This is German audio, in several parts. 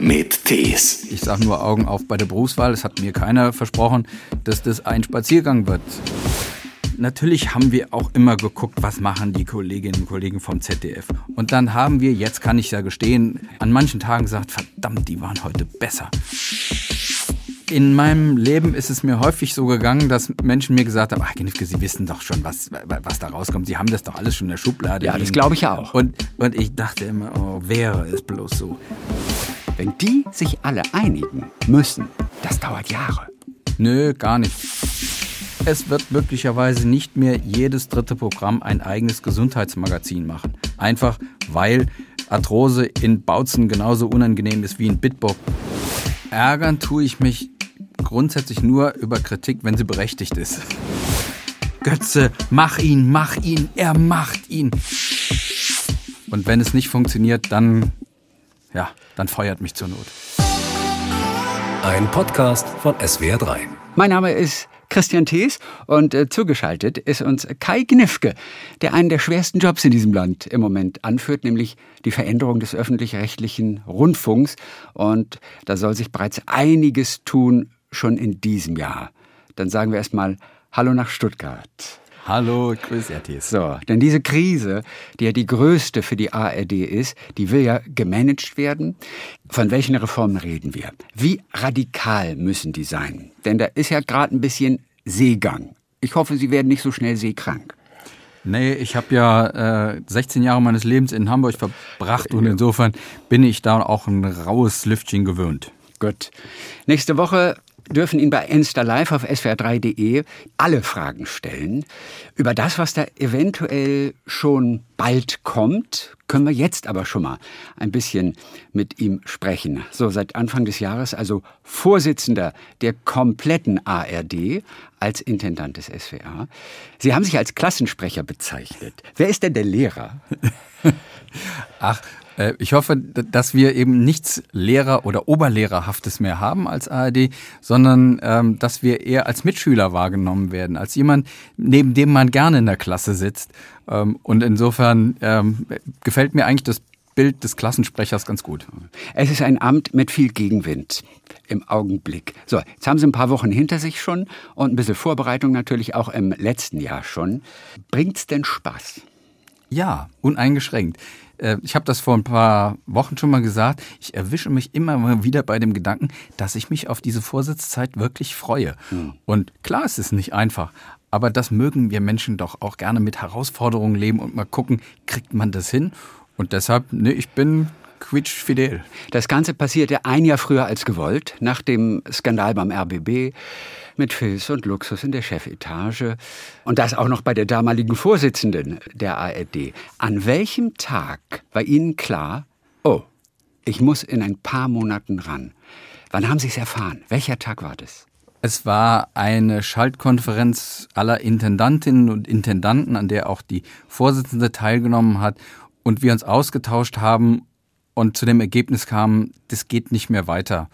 mit Tees. Ich sage nur Augen auf bei der Berufswahl. Es hat mir keiner versprochen, dass das ein Spaziergang wird. Natürlich haben wir auch immer geguckt, was machen die Kolleginnen und Kollegen vom ZDF. Und dann haben wir, jetzt kann ich ja gestehen, an manchen Tagen gesagt, verdammt, die waren heute besser. In meinem Leben ist es mir häufig so gegangen, dass Menschen mir gesagt haben, ach Genifke, Sie wissen doch schon, was, was da rauskommt. Sie haben das doch alles schon in der Schublade. Ja, das glaube ich auch. Und, und ich dachte immer, oh, wäre es bloß so. Wenn die sich alle einigen müssen, das dauert Jahre. Nö, gar nicht. Es wird möglicherweise nicht mehr jedes dritte Programm ein eigenes Gesundheitsmagazin machen. Einfach weil Arthrose in Bautzen genauso unangenehm ist wie in Bitburg. Ärgern tue ich mich grundsätzlich nur über Kritik, wenn sie berechtigt ist. Götze, mach ihn, mach ihn, er macht ihn. Und wenn es nicht funktioniert, dann, ja, dann feuert mich zur Not. Ein Podcast von SWR3. Mein Name ist Christian Thees und äh, zugeschaltet ist uns Kai Gnifke, der einen der schwersten Jobs in diesem Land im Moment anführt, nämlich die Veränderung des öffentlich-rechtlichen Rundfunks. Und da soll sich bereits einiges tun, schon in diesem Jahr. Dann sagen wir erstmal Hallo nach Stuttgart. Hallo, grüß Ertis. So, denn diese Krise, die ja die größte für die ARD ist, die will ja gemanagt werden. Von welchen Reformen reden wir? Wie radikal müssen die sein? Denn da ist ja gerade ein bisschen Seegang. Ich hoffe, Sie werden nicht so schnell seekrank. Nee, ich habe ja äh, 16 Jahre meines Lebens in Hamburg verbracht und insofern bin ich da auch ein raues Lüftchen gewöhnt. Gut. Nächste Woche dürfen Ihnen bei Insta Live auf swr3.de alle Fragen stellen. Über das, was da eventuell schon bald kommt, können wir jetzt aber schon mal ein bisschen mit ihm sprechen. So seit Anfang des Jahres also Vorsitzender der kompletten ARD als Intendant des SWR. Sie haben sich als Klassensprecher bezeichnet. Wer ist denn der Lehrer? Ach, ich hoffe, dass wir eben nichts Lehrer- oder Oberlehrerhaftes mehr haben als ARD, sondern ähm, dass wir eher als Mitschüler wahrgenommen werden, als jemand, neben dem man gerne in der Klasse sitzt. Ähm, und insofern ähm, gefällt mir eigentlich das Bild des Klassensprechers ganz gut. Es ist ein Amt mit viel Gegenwind im Augenblick. So, jetzt haben Sie ein paar Wochen hinter sich schon und ein bisschen Vorbereitung natürlich auch im letzten Jahr schon. Bringt's denn Spaß? Ja, uneingeschränkt. Äh, ich habe das vor ein paar Wochen schon mal gesagt. Ich erwische mich immer mal wieder bei dem Gedanken, dass ich mich auf diese Vorsitzzeit wirklich freue. Mhm. Und klar, es ist nicht einfach. Aber das mögen wir Menschen doch auch gerne mit Herausforderungen leben und mal gucken, kriegt man das hin? Und deshalb, ne, ich bin quietschfidel. Das Ganze passierte ein Jahr früher als gewollt, nach dem Skandal beim RBB mit Filz und Luxus in der Chefetage und das auch noch bei der damaligen Vorsitzenden der ARD. An welchem Tag war Ihnen klar, oh, ich muss in ein paar Monaten ran? Wann haben Sie es erfahren? Welcher Tag war das? Es war eine Schaltkonferenz aller Intendantinnen und Intendanten, an der auch die Vorsitzende teilgenommen hat und wir uns ausgetauscht haben und zu dem Ergebnis kamen, das geht nicht mehr weiter.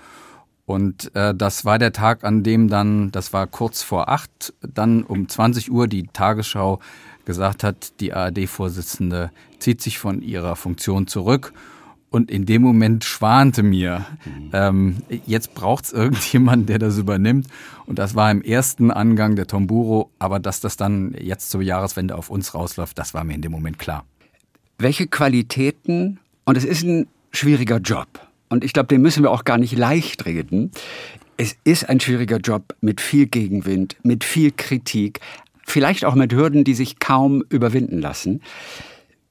Und äh, das war der Tag, an dem dann, das war kurz vor acht, dann um 20 Uhr die Tagesschau gesagt hat, die ARD-Vorsitzende zieht sich von ihrer Funktion zurück. Und in dem Moment schwante mir, ähm, jetzt braucht es irgendjemanden, der das übernimmt. Und das war im ersten Angang der Tomburo. Aber dass das dann jetzt zur Jahreswende auf uns rausläuft, das war mir in dem Moment klar. Welche Qualitäten, und es ist ein schwieriger Job, und ich glaube, den müssen wir auch gar nicht leicht reden. Es ist ein schwieriger Job mit viel Gegenwind, mit viel Kritik, vielleicht auch mit Hürden, die sich kaum überwinden lassen.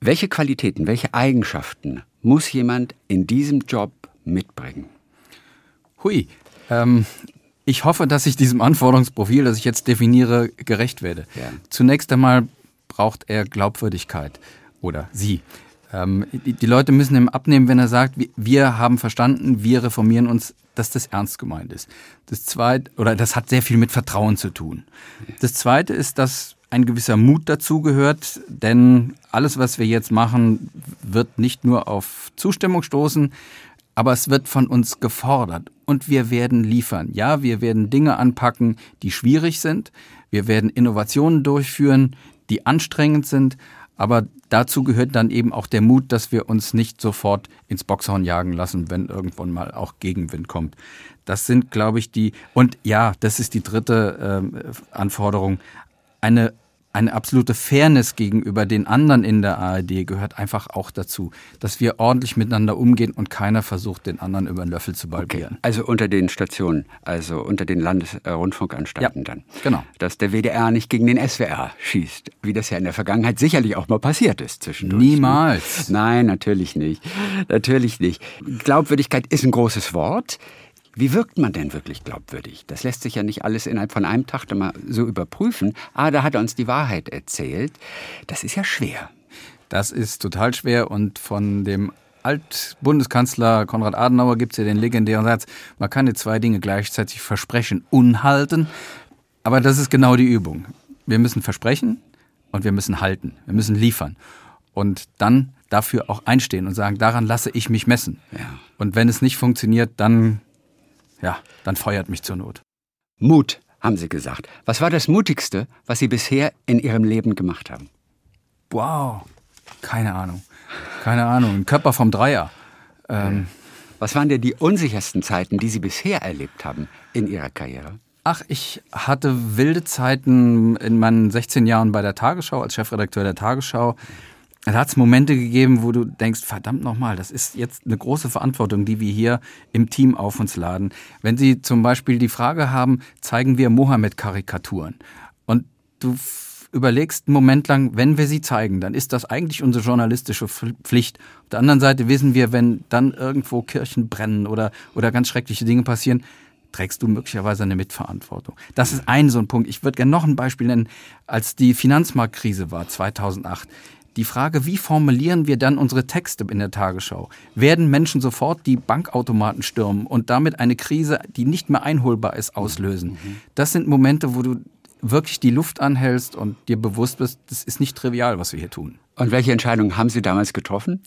Welche Qualitäten, welche Eigenschaften muss jemand in diesem Job mitbringen? Hui, ähm, ich hoffe, dass ich diesem Anforderungsprofil, das ich jetzt definiere, gerecht werde. Ja. Zunächst einmal braucht er Glaubwürdigkeit oder sie. Ähm, die, die, Leute müssen ihm abnehmen, wenn er sagt, wir, wir, haben verstanden, wir reformieren uns, dass das ernst gemeint ist. Das zweite, oder das hat sehr viel mit Vertrauen zu tun. Das zweite ist, dass ein gewisser Mut dazugehört, denn alles, was wir jetzt machen, wird nicht nur auf Zustimmung stoßen, aber es wird von uns gefordert und wir werden liefern. Ja, wir werden Dinge anpacken, die schwierig sind. Wir werden Innovationen durchführen, die anstrengend sind. Aber dazu gehört dann eben auch der Mut, dass wir uns nicht sofort ins Boxhorn jagen lassen, wenn irgendwann mal auch Gegenwind kommt. Das sind, glaube ich, die, und ja, das ist die dritte äh, Anforderung, eine eine absolute Fairness gegenüber den anderen in der ARD gehört einfach auch dazu, dass wir ordentlich miteinander umgehen und keiner versucht, den anderen über den Löffel zu balbieren. Okay. Also unter den Stationen, also unter den Landesrundfunkanstalten ja, dann. Genau. Dass der WDR nicht gegen den SWR schießt, wie das ja in der Vergangenheit sicherlich auch mal passiert ist zwischendurch. Niemals. Nein, natürlich nicht. Natürlich nicht. Glaubwürdigkeit ist ein großes Wort. Wie wirkt man denn wirklich glaubwürdig? Das lässt sich ja nicht alles innerhalb von einem Tag mal so überprüfen. Ah, da hat er uns die Wahrheit erzählt. Das ist ja schwer. Das ist total schwer und von dem Altbundeskanzler Konrad Adenauer gibt es ja den legendären Satz, man kann nicht zwei Dinge gleichzeitig versprechen und halten. Aber das ist genau die Übung. Wir müssen versprechen und wir müssen halten. Wir müssen liefern. Und dann dafür auch einstehen und sagen, daran lasse ich mich messen. Ja. Und wenn es nicht funktioniert, dann ja, dann feuert mich zur Not. Mut, haben Sie gesagt. Was war das Mutigste, was Sie bisher in Ihrem Leben gemacht haben? Wow, keine Ahnung. Keine Ahnung. Ein Körper vom Dreier. Ähm, was waren denn die unsichersten Zeiten, die Sie bisher erlebt haben in Ihrer Karriere? Ach, ich hatte wilde Zeiten in meinen 16 Jahren bei der Tagesschau, als Chefredakteur der Tagesschau. Da hat es Momente gegeben, wo du denkst, verdammt nochmal, das ist jetzt eine große Verantwortung, die wir hier im Team auf uns laden. Wenn Sie zum Beispiel die Frage haben, zeigen wir Mohammed-Karikaturen? Und du überlegst einen Moment lang, wenn wir sie zeigen, dann ist das eigentlich unsere journalistische Pflicht. Auf der anderen Seite wissen wir, wenn dann irgendwo Kirchen brennen oder, oder ganz schreckliche Dinge passieren, trägst du möglicherweise eine Mitverantwortung. Das ist ein so ein Punkt. Ich würde gerne noch ein Beispiel nennen. Als die Finanzmarktkrise war, 2008, die Frage, wie formulieren wir dann unsere Texte in der Tagesschau? Werden Menschen sofort die Bankautomaten stürmen und damit eine Krise, die nicht mehr einholbar ist, auslösen? Das sind Momente, wo du wirklich die Luft anhältst und dir bewusst bist, das ist nicht trivial, was wir hier tun. Und welche Entscheidungen haben Sie damals getroffen?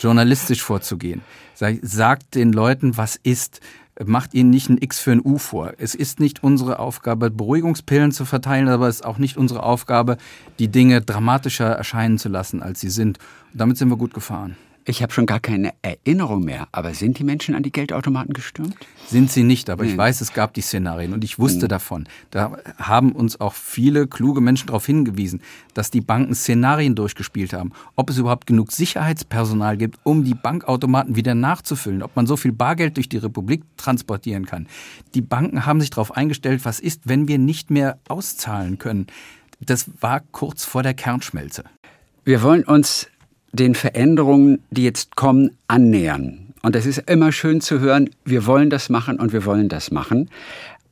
Journalistisch vorzugehen. Sagt den Leuten, was ist macht ihnen nicht ein X für ein U vor. Es ist nicht unsere Aufgabe, Beruhigungspillen zu verteilen, aber es ist auch nicht unsere Aufgabe, die Dinge dramatischer erscheinen zu lassen, als sie sind. Und damit sind wir gut gefahren. Ich habe schon gar keine Erinnerung mehr. Aber sind die Menschen an die Geldautomaten gestürmt? Sind sie nicht, aber nee. ich weiß, es gab die Szenarien und ich wusste mhm. davon. Da haben uns auch viele kluge Menschen darauf hingewiesen, dass die Banken Szenarien durchgespielt haben. Ob es überhaupt genug Sicherheitspersonal gibt, um die Bankautomaten wieder nachzufüllen. Ob man so viel Bargeld durch die Republik transportieren kann. Die Banken haben sich darauf eingestellt, was ist, wenn wir nicht mehr auszahlen können. Das war kurz vor der Kernschmelze. Wir wollen uns den Veränderungen, die jetzt kommen, annähern. Und es ist immer schön zu hören, wir wollen das machen und wir wollen das machen.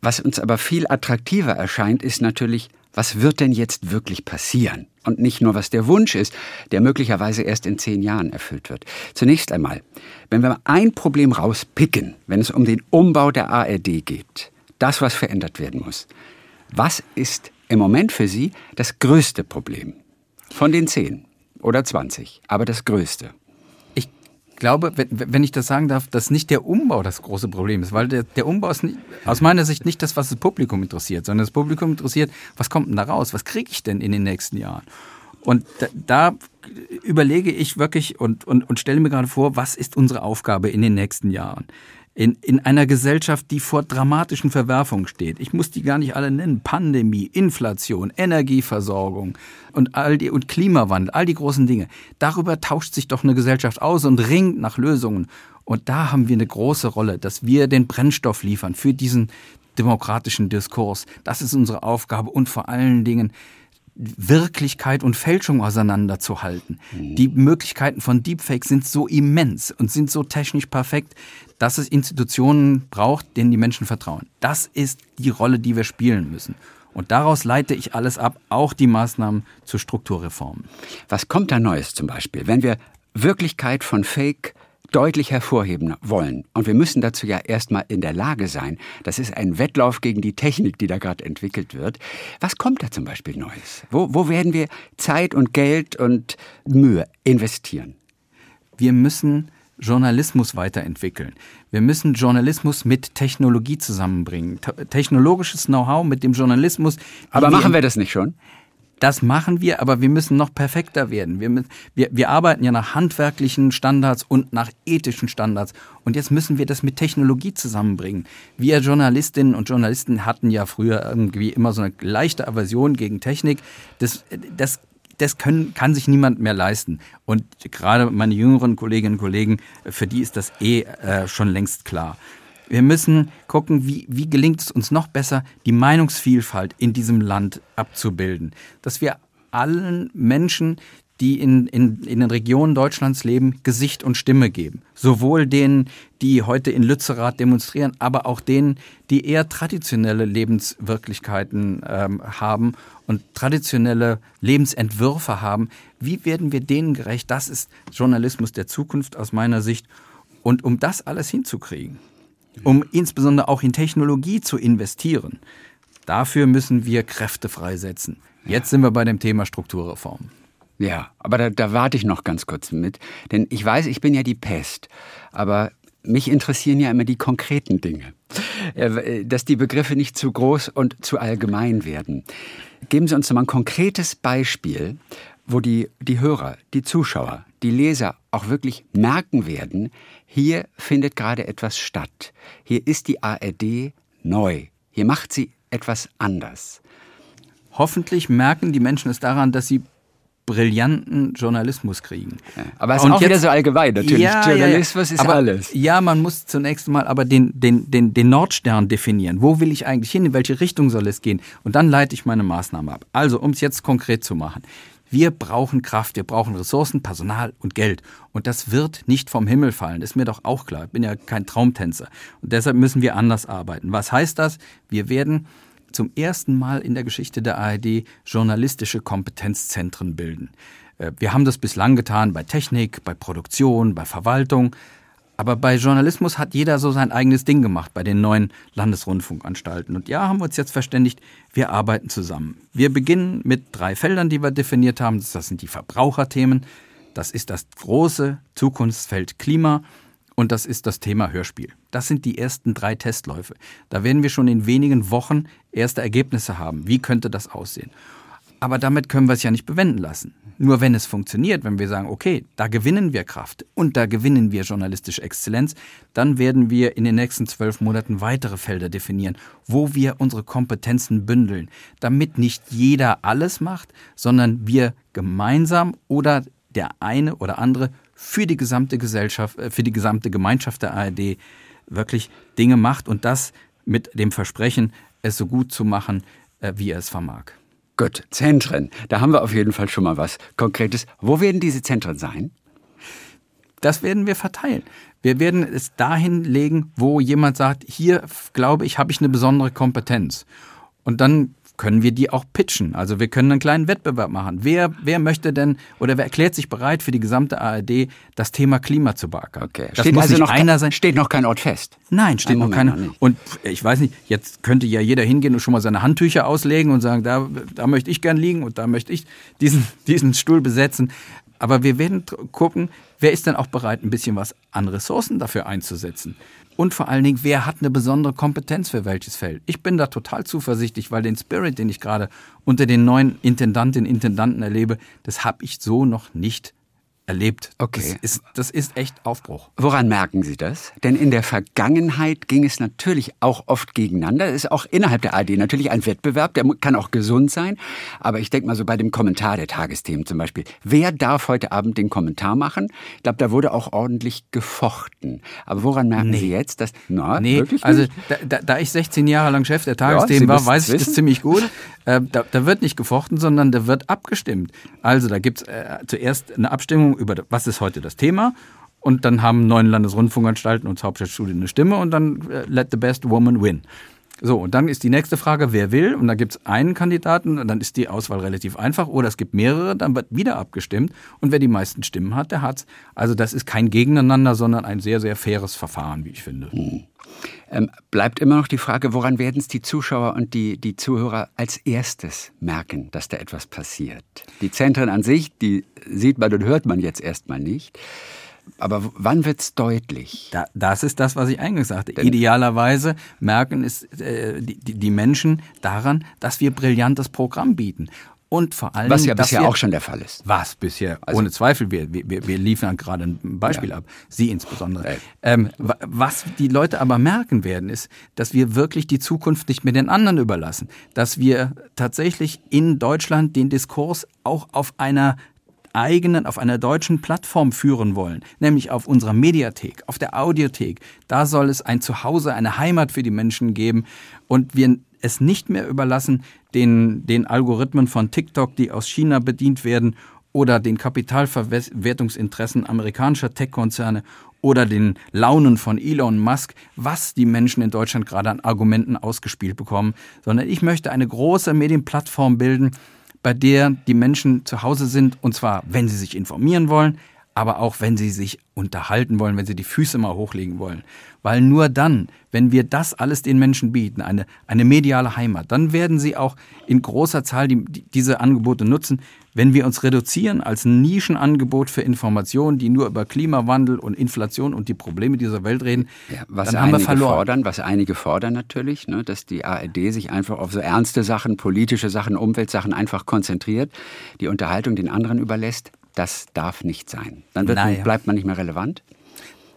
Was uns aber viel attraktiver erscheint, ist natürlich, was wird denn jetzt wirklich passieren? Und nicht nur, was der Wunsch ist, der möglicherweise erst in zehn Jahren erfüllt wird. Zunächst einmal, wenn wir ein Problem rauspicken, wenn es um den Umbau der ARD geht, das, was verändert werden muss, was ist im Moment für Sie das größte Problem von den zehn? Oder 20, aber das Größte. Ich glaube, wenn, ich das sagen darf, dass nicht der Umbau das große Problem ist, weil der, der Umbau ist nicht, aus meiner Sicht nicht das, was das Publikum interessiert, sondern das Publikum interessiert, was kommt denn da raus, was kriege ich denn in den nächsten Jahren? Und da, da überlege ich wirklich und, und, und stelle mir gerade vor, was ist unsere Aufgabe in den nächsten Jahren? In, in einer Gesellschaft, die vor dramatischen Verwerfungen steht. Ich muss die gar nicht alle nennen. Pandemie, Inflation, Energieversorgung und all die, und Klimawandel, all die großen Dinge. Darüber tauscht sich doch eine Gesellschaft aus und ringt nach Lösungen. Und da haben wir eine große Rolle, dass wir den Brennstoff liefern für diesen demokratischen Diskurs. Das ist unsere Aufgabe und vor allen Dingen Wirklichkeit und Fälschung auseinanderzuhalten. Mhm. Die Möglichkeiten von Deepfake sind so immens und sind so technisch perfekt, dass es Institutionen braucht, denen die Menschen vertrauen. Das ist die Rolle, die wir spielen müssen. Und daraus leite ich alles ab, auch die Maßnahmen zur Strukturreform. Was kommt da Neues zum Beispiel, wenn wir Wirklichkeit von Fake deutlich hervorheben wollen. Und wir müssen dazu ja erstmal in der Lage sein. Das ist ein Wettlauf gegen die Technik, die da gerade entwickelt wird. Was kommt da zum Beispiel Neues? Wo, wo werden wir Zeit und Geld und Mühe investieren? Wir müssen Journalismus weiterentwickeln. Wir müssen Journalismus mit Technologie zusammenbringen. Technologisches Know-how mit dem Journalismus. Aber machen wir das nicht schon? das machen wir, aber wir müssen noch perfekter werden. Wir, wir, wir arbeiten ja nach handwerklichen Standards und nach ethischen Standards. Und jetzt müssen wir das mit Technologie zusammenbringen. Wir Journalistinnen und Journalisten hatten ja früher irgendwie immer so eine leichte Aversion gegen Technik. Das, das das können, kann sich niemand mehr leisten. Und gerade meine jüngeren Kolleginnen und Kollegen, für die ist das eh äh, schon längst klar. Wir müssen gucken, wie, wie gelingt es uns noch besser, die Meinungsvielfalt in diesem Land abzubilden. Dass wir allen Menschen, die in, in, in den Regionen Deutschlands leben, Gesicht und Stimme geben. Sowohl denen, die heute in Lützerath demonstrieren, aber auch denen, die eher traditionelle Lebenswirklichkeiten ähm, haben und traditionelle Lebensentwürfe haben. Wie werden wir denen gerecht? Das ist Journalismus der Zukunft aus meiner Sicht. Und um das alles hinzukriegen, um insbesondere auch in Technologie zu investieren. Dafür müssen wir Kräfte freisetzen. Jetzt sind wir bei dem Thema Strukturreform. Ja, aber da, da warte ich noch ganz kurz mit, denn ich weiß, ich bin ja die Pest, aber mich interessieren ja immer die konkreten Dinge, äh, dass die Begriffe nicht zu groß und zu allgemein werden. Geben Sie uns mal ein konkretes Beispiel, wo die, die Hörer, die Zuschauer, die Leser auch wirklich merken werden, hier findet gerade etwas statt. Hier ist die ARD neu. Hier macht sie etwas anders. Hoffentlich merken die Menschen es daran, dass sie brillanten Journalismus kriegen. Ja, aber es ist und auch jetzt, wieder so allgemein natürlich. Ja, Journalismus ja, ist aber, alles. Ja, man muss zunächst mal aber den, den, den, den Nordstern definieren. Wo will ich eigentlich hin? In welche Richtung soll es gehen? Und dann leite ich meine Maßnahme ab. Also, um es jetzt konkret zu machen. Wir brauchen Kraft, wir brauchen Ressourcen, Personal und Geld. Und das wird nicht vom Himmel fallen, ist mir doch auch klar. Ich bin ja kein Traumtänzer. Und deshalb müssen wir anders arbeiten. Was heißt das? Wir werden zum ersten Mal in der Geschichte der ARD journalistische Kompetenzzentren bilden. Äh, wir haben das bislang getan bei Technik, bei Produktion, bei Verwaltung. Aber bei Journalismus hat jeder so sein eigenes Ding gemacht bei den neuen Landesrundfunkanstalten. Und ja, haben wir uns jetzt verständigt, wir arbeiten zusammen. Wir beginnen mit drei Feldern, die wir definiert haben. Das sind die Verbraucherthemen, das ist das große Zukunftsfeld Klima und das ist das Thema Hörspiel. Das sind die ersten drei Testläufe. Da werden wir schon in wenigen Wochen erste Ergebnisse haben. Wie könnte das aussehen? Aber damit können wir es ja nicht bewenden lassen. Nur wenn es funktioniert, wenn wir sagen, okay, da gewinnen wir Kraft und da gewinnen wir journalistische Exzellenz, dann werden wir in den nächsten zwölf Monaten weitere Felder definieren, wo wir unsere Kompetenzen bündeln, damit nicht jeder alles macht, sondern wir gemeinsam oder der eine oder andere für die gesamte Gesellschaft, äh, für die gesamte Gemeinschaft der ARD wirklich Dinge macht und das mit dem Versprechen, es so gut zu machen, äh, wie er es vermag. Gut, Zentren. Da haben wir auf jeden Fall schon mal was Konkretes. Wo werden diese Zentren sein? Das werden wir verteilen. Wir werden es dahin legen, wo jemand sagt, hier glaube ich, habe ich eine besondere Kompetenz. Und dann können wir die auch pitchen. Also wir können einen kleinen Wettbewerb machen. Wer, wer möchte denn oder wer erklärt sich bereit für die gesamte ARD das Thema Klima zu beackern? Okay. Das steht muss also noch einer sein. Steht noch kein Ort fest. Nein, steht noch keiner. Und ich weiß nicht, jetzt könnte ja jeder hingehen und schon mal seine Handtücher auslegen und sagen, da, da möchte ich gern liegen und da möchte ich diesen, diesen Stuhl besetzen. Aber wir werden gucken, wer ist denn auch bereit, ein bisschen was an Ressourcen dafür einzusetzen. Und vor allen Dingen, wer hat eine besondere Kompetenz für welches Feld? Ich bin da total zuversichtlich, weil den Spirit, den ich gerade unter den neuen Intendantinnen und Intendanten erlebe, das habe ich so noch nicht erlebt. Okay. Das ist, das ist echt Aufbruch. Woran merken Sie das? Denn in der Vergangenheit ging es natürlich auch oft gegeneinander. Es ist auch innerhalb der ARD natürlich ein Wettbewerb, der kann auch gesund sein. Aber ich denke mal so bei dem Kommentar der Tagesthemen zum Beispiel. Wer darf heute Abend den Kommentar machen? Ich glaube, da wurde auch ordentlich gefochten. Aber woran merken nee. Sie jetzt, dass, na, nee, wirklich also da, da, ich 16 Jahre lang Chef der Tagesthemen ja, war, weiß ich wissen? das ziemlich gut. Äh, da, da, wird nicht gefochten, sondern da wird abgestimmt. Also da gibt es äh, zuerst eine Abstimmung über, was ist heute das Thema und dann haben neun Landesrundfunkanstalten und Hauptstadtstudien eine Stimme und dann äh, let the best woman win. So, und dann ist die nächste Frage, wer will? Und dann gibt es einen Kandidaten und dann ist die Auswahl relativ einfach. Oder es gibt mehrere, dann wird wieder abgestimmt. Und wer die meisten Stimmen hat, der hat's. Also das ist kein Gegeneinander, sondern ein sehr, sehr faires Verfahren, wie ich finde. Hm. Ähm, bleibt immer noch die Frage, woran werden es die Zuschauer und die, die Zuhörer als erstes merken, dass da etwas passiert? Die Zentren an sich, die sieht man und hört man jetzt erstmal nicht. Aber wann wird es deutlich? Da, das ist das, was ich eingangs sagte. Denn Idealerweise merken es äh, die, die Menschen daran, dass wir brillantes Programm bieten. und vor allem. Was ja bisher wir, auch schon der Fall ist. Was bisher, also, ohne Zweifel, wir, wir, wir liefern gerade ein Beispiel ja. ab, Sie insbesondere. Ähm, was die Leute aber merken werden, ist, dass wir wirklich die Zukunft nicht mehr den anderen überlassen. Dass wir tatsächlich in Deutschland den Diskurs auch auf einer eigenen, auf einer deutschen Plattform führen wollen, nämlich auf unserer Mediathek, auf der Audiothek. Da soll es ein Zuhause, eine Heimat für die Menschen geben und wir es nicht mehr überlassen, den, den Algorithmen von TikTok, die aus China bedient werden, oder den Kapitalverwertungsinteressen amerikanischer Tech-Konzerne oder den Launen von Elon Musk, was die Menschen in Deutschland gerade an Argumenten ausgespielt bekommen, sondern ich möchte eine große Medienplattform bilden, bei der die Menschen zu Hause sind, und zwar, wenn sie sich informieren wollen, aber auch wenn sie sich unterhalten wollen, wenn sie die Füße mal hochlegen wollen. Weil nur dann, wenn wir das alles den Menschen bieten, eine, eine mediale Heimat, dann werden sie auch in großer Zahl die, die, diese Angebote nutzen. Wenn wir uns reduzieren als Nischenangebot für Informationen, die nur über Klimawandel und Inflation und die Probleme dieser Welt reden, ja, was dann haben wir verloren. Fordern, was einige fordern natürlich, ne, dass die ARD sich einfach auf so ernste Sachen, politische Sachen, Umweltsachen einfach konzentriert, die Unterhaltung den anderen überlässt. Das darf nicht sein. Dann naja. bleibt man nicht mehr relevant.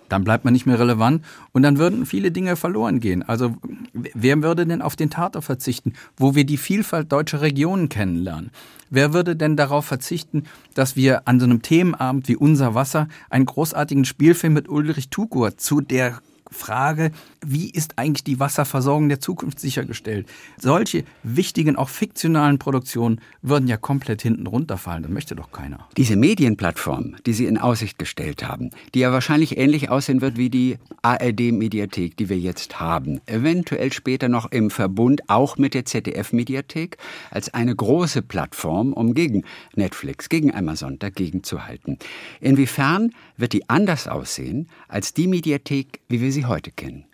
Dann bleibt man nicht mehr relevant und dann würden viele Dinge verloren gehen. Also wer würde denn auf den Tatort verzichten, wo wir die Vielfalt deutscher Regionen kennenlernen? Wer würde denn darauf verzichten, dass wir an so einem Themenabend wie Unser Wasser einen großartigen Spielfilm mit Ulrich Tukur zu der Frage, wie ist eigentlich die Wasserversorgung der Zukunft sichergestellt? Solche wichtigen, auch fiktionalen Produktionen würden ja komplett hinten runterfallen. Das möchte doch keiner. Diese Medienplattform, die Sie in Aussicht gestellt haben, die ja wahrscheinlich ähnlich aussehen wird wie die ARD-Mediathek, die wir jetzt haben, eventuell später noch im Verbund auch mit der ZDF-Mediathek, als eine große Plattform, um gegen Netflix, gegen Amazon dagegen zu halten. Inwiefern wird die anders aussehen als die Mediathek, wie wir sie heute kennen?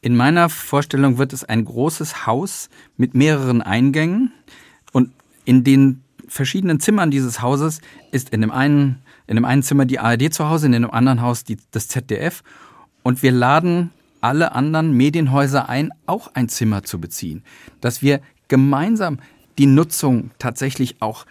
In meiner Vorstellung wird es ein großes Haus mit mehreren Eingängen und in den verschiedenen Zimmern dieses Hauses ist in dem einen, in dem einen Zimmer die ARD zu Hause, in dem anderen Haus die, das ZDF und wir laden alle anderen Medienhäuser ein, auch ein Zimmer zu beziehen, dass wir gemeinsam die Nutzung tatsächlich auch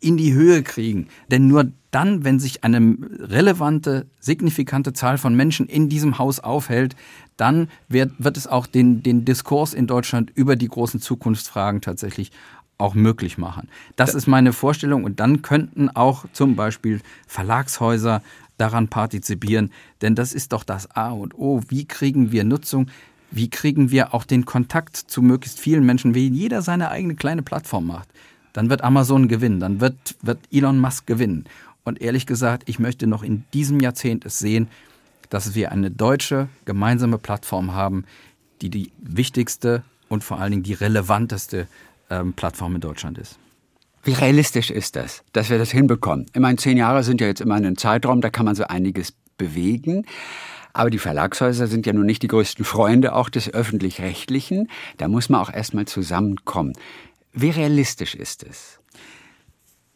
in die Höhe kriegen. Denn nur dann, wenn sich eine relevante, signifikante Zahl von Menschen in diesem Haus aufhält, dann wird, wird es auch den, den Diskurs in Deutschland über die großen Zukunftsfragen tatsächlich auch möglich machen. Das ist meine Vorstellung und dann könnten auch zum Beispiel Verlagshäuser daran partizipieren, denn das ist doch das A und O. Wie kriegen wir Nutzung? Wie kriegen wir auch den Kontakt zu möglichst vielen Menschen, wie jeder seine eigene kleine Plattform macht? Dann wird Amazon gewinnen, dann wird, wird Elon Musk gewinnen. Und ehrlich gesagt, ich möchte noch in diesem Jahrzehnt es sehen, dass wir eine deutsche gemeinsame Plattform haben, die die wichtigste und vor allen Dingen die relevanteste ähm, Plattform in Deutschland ist. Wie realistisch ist das, dass wir das hinbekommen? Ich meine, zehn Jahre sind ja jetzt immer ein Zeitraum, da kann man so einiges bewegen. Aber die Verlagshäuser sind ja nun nicht die größten Freunde auch des öffentlich-rechtlichen. Da muss man auch erstmal zusammenkommen. Wie realistisch ist es?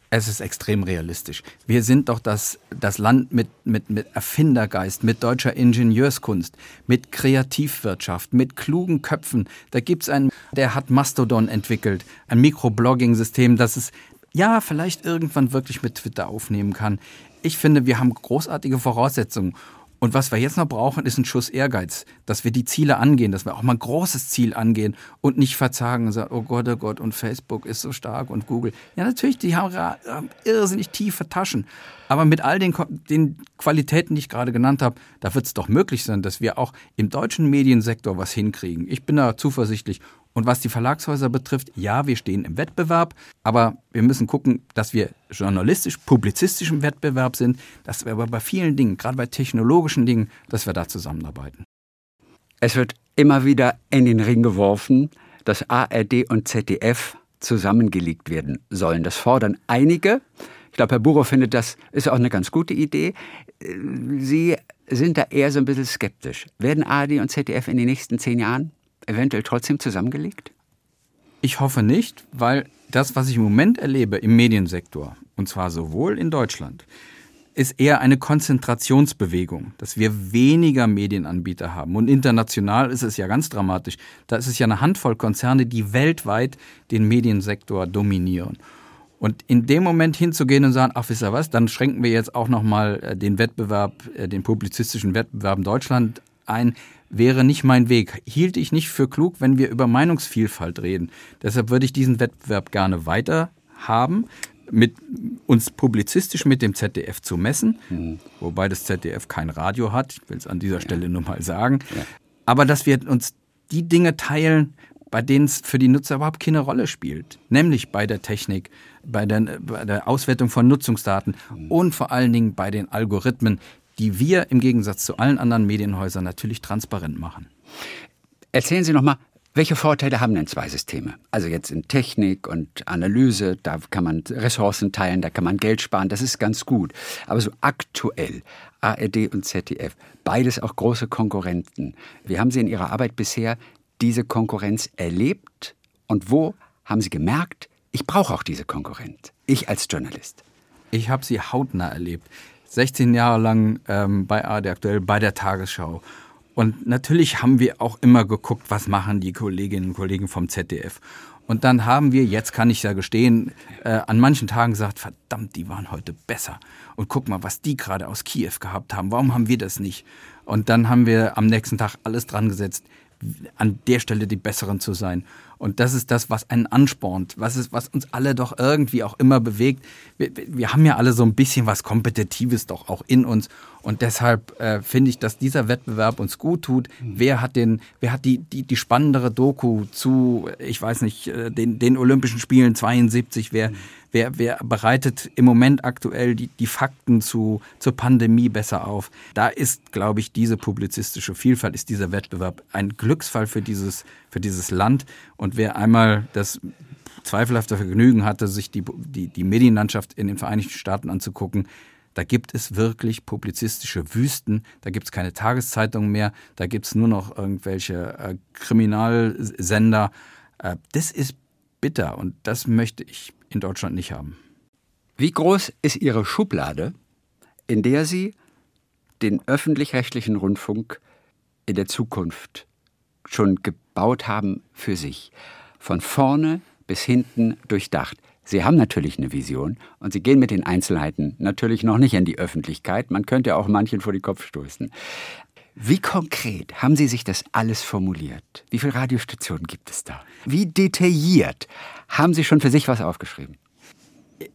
Es ist extrem realistisch. Wir sind doch das, das Land mit, mit, mit Erfindergeist, mit deutscher Ingenieurskunst, mit Kreativwirtschaft, mit klugen Köpfen. Da gibt es einen, der hat Mastodon entwickelt, ein Mikroblogging-System, das es ja vielleicht irgendwann wirklich mit Twitter aufnehmen kann. Ich finde, wir haben großartige Voraussetzungen. Und was wir jetzt noch brauchen, ist ein Schuss Ehrgeiz, dass wir die Ziele angehen, dass wir auch mal ein großes Ziel angehen und nicht verzagen und sagen, oh Gott, oh Gott, und Facebook ist so stark und Google. Ja, natürlich, die haben, haben irrsinnig tiefe Taschen. Aber mit all den, den Qualitäten, die ich gerade genannt habe, da wird es doch möglich sein, dass wir auch im deutschen Mediensektor was hinkriegen. Ich bin da zuversichtlich und was die Verlagshäuser betrifft, ja, wir stehen im Wettbewerb, aber wir müssen gucken, dass wir journalistisch, publizistisch im Wettbewerb sind, dass wir aber bei vielen Dingen, gerade bei technologischen Dingen, dass wir da zusammenarbeiten. Es wird immer wieder in den Ring geworfen, dass ARD und ZDF zusammengelegt werden sollen. Das fordern einige. Ich glaube, Herr Burow findet, das ist auch eine ganz gute Idee. Sie sind da eher so ein bisschen skeptisch. Werden ARD und ZDF in den nächsten zehn Jahren eventuell trotzdem zusammengelegt? Ich hoffe nicht, weil das, was ich im Moment erlebe im Mediensektor, und zwar sowohl in Deutschland, ist eher eine Konzentrationsbewegung, dass wir weniger Medienanbieter haben. Und international ist es ja ganz dramatisch. Da ist es ja eine Handvoll Konzerne, die weltweit den Mediensektor dominieren. Und in dem Moment hinzugehen und sagen, ach, wisst ihr was, dann schränken wir jetzt auch nochmal äh, den Wettbewerb, äh, den publizistischen Wettbewerb in Deutschland ein, wäre nicht mein Weg. Hielt ich nicht für klug, wenn wir über Meinungsvielfalt reden. Deshalb würde ich diesen Wettbewerb gerne weiter haben, mit uns publizistisch mit dem ZDF zu messen, mhm. wobei das ZDF kein Radio hat, ich will es an dieser Stelle ja. nur mal sagen. Ja. Aber dass wir uns die Dinge teilen, bei denen es für die Nutzer überhaupt keine Rolle spielt, nämlich bei der Technik, bei der, bei der Auswertung von Nutzungsdaten mhm. und vor allen Dingen bei den Algorithmen, die wir im Gegensatz zu allen anderen Medienhäusern natürlich transparent machen. Erzählen Sie noch mal, welche Vorteile haben denn zwei Systeme? Also jetzt in Technik und Analyse, da kann man Ressourcen teilen, da kann man Geld sparen, das ist ganz gut. Aber so aktuell, ARD und ZDF, beides auch große Konkurrenten. Wie haben Sie in Ihrer Arbeit bisher diese Konkurrenz erlebt und wo haben Sie gemerkt, ich brauche auch diese Konkurrenz, ich als Journalist? Ich habe sie hautnah erlebt. 16 Jahre lang ähm, bei ARD aktuell, bei der Tagesschau. Und natürlich haben wir auch immer geguckt, was machen die Kolleginnen und Kollegen vom ZDF. Und dann haben wir, jetzt kann ich ja gestehen, äh, an manchen Tagen gesagt, verdammt, die waren heute besser. Und guck mal, was die gerade aus Kiew gehabt haben. Warum haben wir das nicht? Und dann haben wir am nächsten Tag alles dran gesetzt, an der Stelle die Besseren zu sein. Und das ist das, was einen anspornt, was, ist, was uns alle doch irgendwie auch immer bewegt. Wir, wir haben ja alle so ein bisschen was Kompetitives doch auch in uns. Und deshalb äh, finde ich, dass dieser Wettbewerb uns gut tut. Mhm. Wer hat den, wer hat die, die, die spannendere Doku zu, ich weiß nicht, äh, den, den Olympischen Spielen 72? Wer, mhm. Wer, wer bereitet im Moment aktuell die, die Fakten zu, zur Pandemie besser auf? Da ist, glaube ich, diese publizistische Vielfalt, ist dieser Wettbewerb ein Glücksfall für dieses, für dieses Land. Und wer einmal das zweifelhafte Vergnügen hatte, sich die, die, die Medienlandschaft in den Vereinigten Staaten anzugucken, da gibt es wirklich publizistische Wüsten, da gibt es keine Tageszeitungen mehr, da gibt es nur noch irgendwelche äh, Kriminalsender. Äh, das ist bitter und das möchte ich in Deutschland nicht haben. Wie groß ist Ihre Schublade, in der Sie den öffentlich-rechtlichen Rundfunk in der Zukunft schon gebaut haben für sich? Von vorne bis hinten durchdacht. Sie haben natürlich eine Vision und Sie gehen mit den Einzelheiten natürlich noch nicht in die Öffentlichkeit. Man könnte auch manchen vor die Kopf stoßen. Wie konkret haben Sie sich das alles formuliert? Wie viele Radiostationen gibt es da? Wie detailliert haben Sie schon für sich was aufgeschrieben?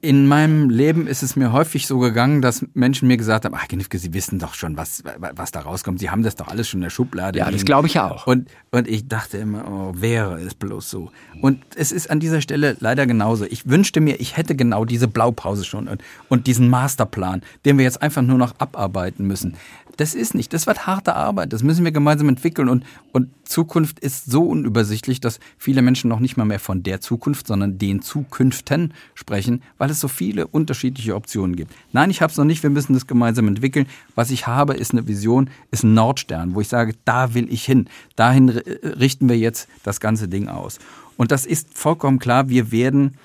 In meinem Leben ist es mir häufig so gegangen, dass Menschen mir gesagt haben, ach Genifke, Sie wissen doch schon, was, was da rauskommt. Sie haben das doch alles schon in der Schublade. Ja, liegen. das glaube ich auch. Und, und ich dachte immer, oh, wäre es bloß so. Und es ist an dieser Stelle leider genauso. Ich wünschte mir, ich hätte genau diese Blaupause schon und, und diesen Masterplan, den wir jetzt einfach nur noch abarbeiten müssen. Das ist nicht. Das wird harte Arbeit. Das müssen wir gemeinsam entwickeln. Und, und Zukunft ist so unübersichtlich, dass viele Menschen noch nicht mal mehr von der Zukunft, sondern den Zukünften sprechen, weil es so viele unterschiedliche Optionen gibt. Nein, ich habe es noch nicht. Wir müssen das gemeinsam entwickeln. Was ich habe, ist eine Vision, ist ein Nordstern, wo ich sage, da will ich hin. Dahin richten wir jetzt das ganze Ding aus. Und das ist vollkommen klar. Wir werden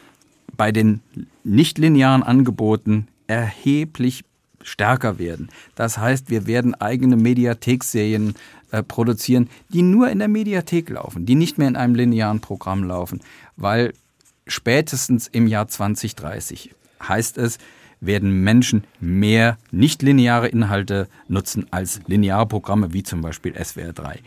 bei den nichtlinearen Angeboten erheblich stärker werden. Das heißt, wir werden eigene Mediathekserien äh, produzieren, die nur in der Mediathek laufen, die nicht mehr in einem linearen Programm laufen, weil spätestens im Jahr 2030 heißt es, werden Menschen mehr nicht-lineare Inhalte nutzen als lineare Programme wie zum Beispiel SWR 3.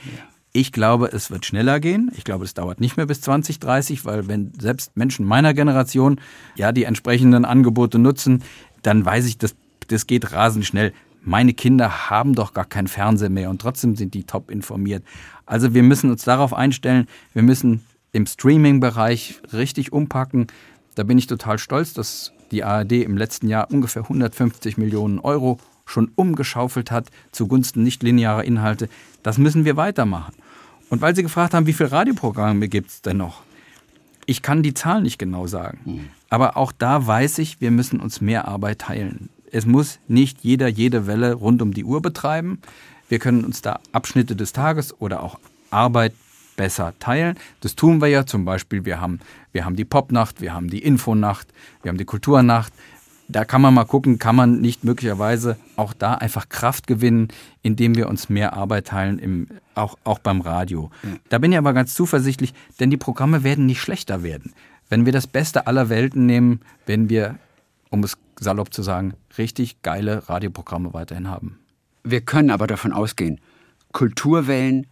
Ich glaube, es wird schneller gehen. Ich glaube, es dauert nicht mehr bis 2030, weil wenn selbst Menschen meiner Generation ja die entsprechenden Angebote nutzen, dann weiß ich, dass das geht rasend schnell. Meine Kinder haben doch gar keinen Fernseher mehr und trotzdem sind die top informiert. Also wir müssen uns darauf einstellen, wir müssen im Streaming-Bereich richtig umpacken. Da bin ich total stolz, dass die ARD im letzten Jahr ungefähr 150 Millionen Euro schon umgeschaufelt hat zugunsten nicht-linearer Inhalte. Das müssen wir weitermachen. Und weil Sie gefragt haben, wie viele Radioprogramme gibt es denn noch? Ich kann die Zahl nicht genau sagen. Mhm. Aber auch da weiß ich, wir müssen uns mehr Arbeit teilen. Es muss nicht jeder jede Welle rund um die Uhr betreiben. Wir können uns da Abschnitte des Tages oder auch Arbeit besser teilen. Das tun wir ja zum Beispiel. Wir haben, wir haben die Popnacht, wir haben die Infonacht, wir haben die Kulturnacht. da kann man mal gucken, kann man nicht möglicherweise auch da einfach Kraft gewinnen, indem wir uns mehr Arbeit teilen, im, auch, auch beim Radio. Da bin ich aber ganz zuversichtlich, denn die Programme werden nicht schlechter werden. Wenn wir das Beste aller Welten nehmen, werden wir, um es salopp zu sagen, richtig geile Radioprogramme weiterhin haben. Wir können aber davon ausgehen, Kulturwellen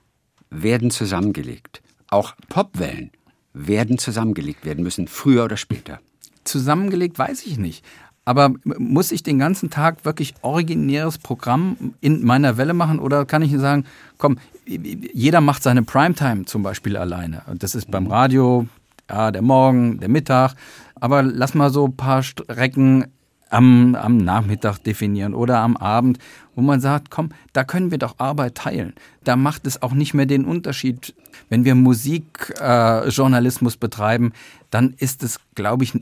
werden zusammengelegt. Auch Popwellen werden zusammengelegt werden müssen, früher oder später. Zusammengelegt weiß ich nicht. Aber muss ich den ganzen Tag wirklich originäres Programm in meiner Welle machen oder kann ich sagen, komm, jeder macht seine Primetime zum Beispiel alleine. Und das ist beim mhm. Radio, ja, der Morgen, der Mittag. Aber lass mal so ein paar Strecken am, am Nachmittag definieren oder am Abend, wo man sagt, komm, da können wir doch Arbeit teilen. Da macht es auch nicht mehr den Unterschied. Wenn wir Musikjournalismus äh, betreiben, dann ist es, glaube ich,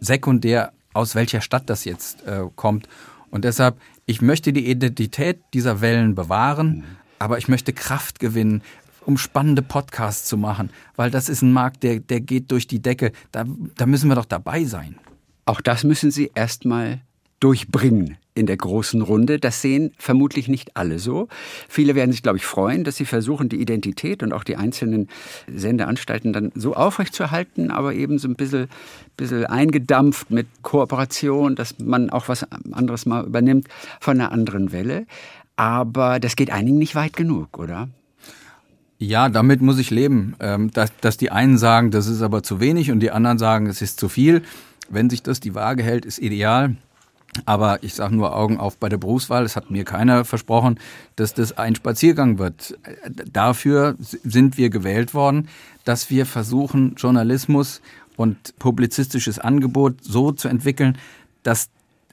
sekundär, aus welcher Stadt das jetzt äh, kommt. Und deshalb, ich möchte die Identität dieser Wellen bewahren, mhm. aber ich möchte Kraft gewinnen, um spannende Podcasts zu machen, weil das ist ein Markt, der, der geht durch die Decke. Da, da müssen wir doch dabei sein. Auch das müssen Sie erstmal durchbringen in der großen Runde. Das sehen vermutlich nicht alle so. Viele werden sich, glaube ich, freuen, dass Sie versuchen, die Identität und auch die einzelnen Sendeanstalten dann so aufrechtzuerhalten, aber eben so ein bisschen, bisschen eingedampft mit Kooperation, dass man auch was anderes mal übernimmt von einer anderen Welle. Aber das geht einigen nicht weit genug, oder? Ja, damit muss ich leben. Ähm, dass, dass die einen sagen, das ist aber zu wenig und die anderen sagen, es ist zu viel. Wenn sich das die Waage hält, ist ideal. Aber ich sage nur Augen auf bei der Berufswahl. Es hat mir keiner versprochen, dass das ein Spaziergang wird. Dafür sind wir gewählt worden, dass wir versuchen, Journalismus und publizistisches Angebot so zu entwickeln, dass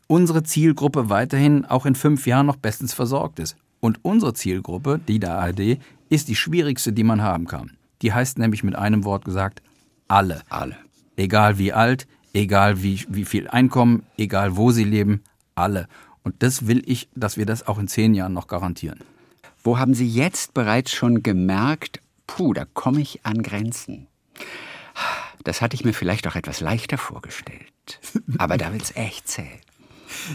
unsere Zielgruppe weiterhin auch in fünf Jahren noch bestens versorgt ist. Und unsere Zielgruppe, die der ARD, ist die schwierigste, die man haben kann. Die heißt nämlich mit einem Wort gesagt, alle. Alle. Egal wie alt, egal wie, wie viel Einkommen, egal wo sie leben, alle. Und das will ich, dass wir das auch in zehn Jahren noch garantieren. Wo haben Sie jetzt bereits schon gemerkt, puh, da komme ich an Grenzen? Das hatte ich mir vielleicht auch etwas leichter vorgestellt. Aber da wird es echt zäh.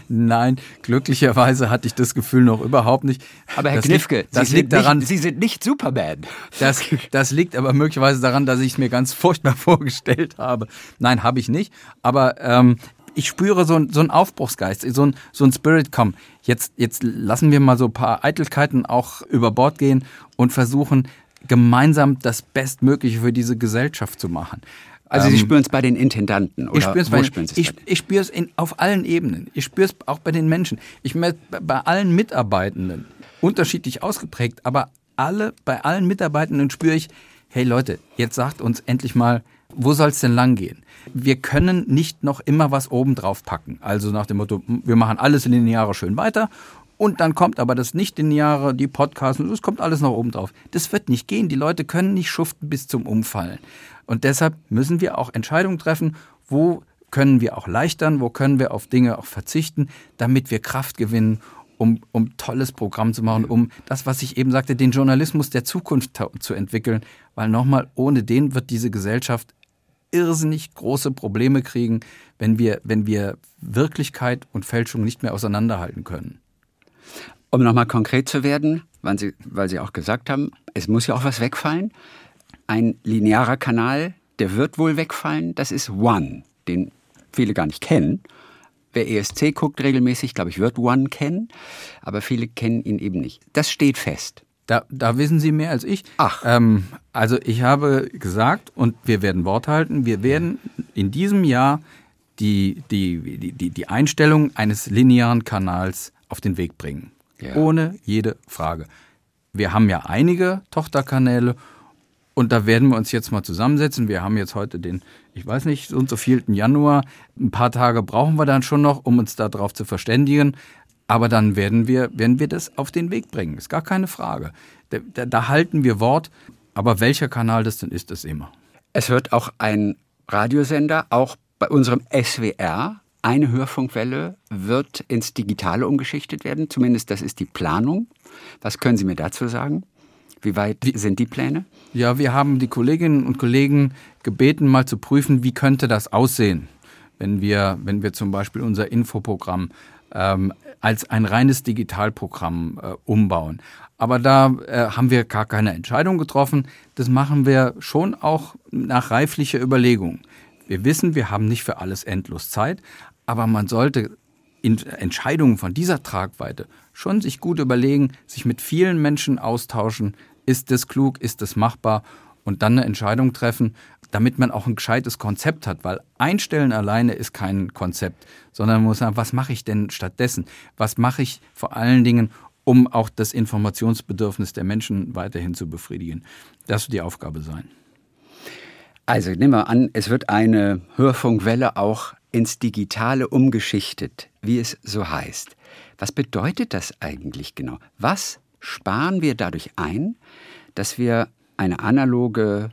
Nein, glücklicherweise hatte ich das Gefühl noch überhaupt nicht. Aber Herr das Knifke, liegt, das Sie, liegt daran, nicht, Sie sind nicht Superman. Das, das liegt aber möglicherweise daran, dass ich es mir ganz furchtbar vorgestellt habe. Nein, habe ich nicht. Aber ähm, ich spüre so, so einen Aufbruchsgeist, so ein, so ein Spirit, komm, jetzt, jetzt lassen wir mal so ein paar Eitelkeiten auch über Bord gehen und versuchen, gemeinsam das Bestmögliche für diese Gesellschaft zu machen. Also Sie ähm, spüren es bei den Intendanten oder ich spür's wo bei, spüren Sie es? Ich, ich spüre es auf allen Ebenen. Ich spüre es auch bei den Menschen. Ich merke bei allen Mitarbeitenden unterschiedlich ausgeprägt, aber alle bei allen Mitarbeitenden spüre ich, hey Leute, jetzt sagt uns endlich mal, wo soll es denn lang gehen? Wir können nicht noch immer was oben drauf packen. Also nach dem Motto, wir machen alles in den Jahren schön weiter und dann kommt aber das nicht in Jahre, die Podcasts und es kommt alles noch oben drauf. Das wird nicht gehen. Die Leute können nicht schuften bis zum Umfallen. Und deshalb müssen wir auch Entscheidungen treffen, wo können wir auch leichtern, wo können wir auf Dinge auch verzichten, damit wir Kraft gewinnen, um, um tolles Programm zu machen, um das, was ich eben sagte, den Journalismus der Zukunft zu entwickeln. Weil nochmal, ohne den wird diese Gesellschaft irrsinnig große Probleme kriegen, wenn wir, wenn wir Wirklichkeit und Fälschung nicht mehr auseinanderhalten können. Um nochmal konkret zu werden, weil Sie, weil Sie auch gesagt haben, es muss ja auch was wegfallen ein linearer Kanal, der wird wohl wegfallen. Das ist One, den viele gar nicht kennen. Wer ESC guckt regelmäßig, glaube ich, wird One kennen, aber viele kennen ihn eben nicht. Das steht fest. Da, da wissen Sie mehr als ich. Ach. Ähm, also ich habe gesagt, und wir werden Wort halten, wir werden in diesem Jahr die, die, die, die Einstellung eines linearen Kanals auf den Weg bringen. Ja. Ohne jede Frage. Wir haben ja einige Tochterkanäle und da werden wir uns jetzt mal zusammensetzen. Wir haben jetzt heute den, ich weiß nicht, so und so 4. Januar. Ein paar Tage brauchen wir dann schon noch, um uns darauf zu verständigen. Aber dann werden wir, werden wir das auf den Weg bringen. Ist gar keine Frage. Da, da, da halten wir Wort. Aber welcher Kanal das denn ist, das immer. Es wird auch ein Radiosender, auch bei unserem SWR, eine Hörfunkwelle wird ins Digitale umgeschichtet werden. Zumindest das ist die Planung. Was können Sie mir dazu sagen? Wie weit sind die Pläne? Ja, wir haben die Kolleginnen und Kollegen gebeten, mal zu prüfen, wie könnte das aussehen. wenn wir, wenn wir zum Beispiel unser Infoprogramm ähm, als ein reines Digitalprogramm äh, umbauen. Aber da äh, haben wir gar keine Entscheidung getroffen. Das machen wir schon auch nach reiflicher Überlegung. Wir wissen, wir haben nicht für alles endlos Zeit, aber man sollte in Entscheidungen von dieser Tragweite schon sich gut überlegen, sich mit vielen Menschen austauschen, ist das klug, ist das machbar und dann eine Entscheidung treffen, damit man auch ein gescheites Konzept hat, weil einstellen alleine ist kein Konzept, sondern man muss sagen, was mache ich denn stattdessen? Was mache ich vor allen Dingen, um auch das Informationsbedürfnis der Menschen weiterhin zu befriedigen? Das wird die Aufgabe sein. Also nehmen wir an, es wird eine Hörfunkwelle auch ins Digitale umgeschichtet, wie es so heißt. Was bedeutet das eigentlich genau? Was sparen wir dadurch ein, dass wir eine analoge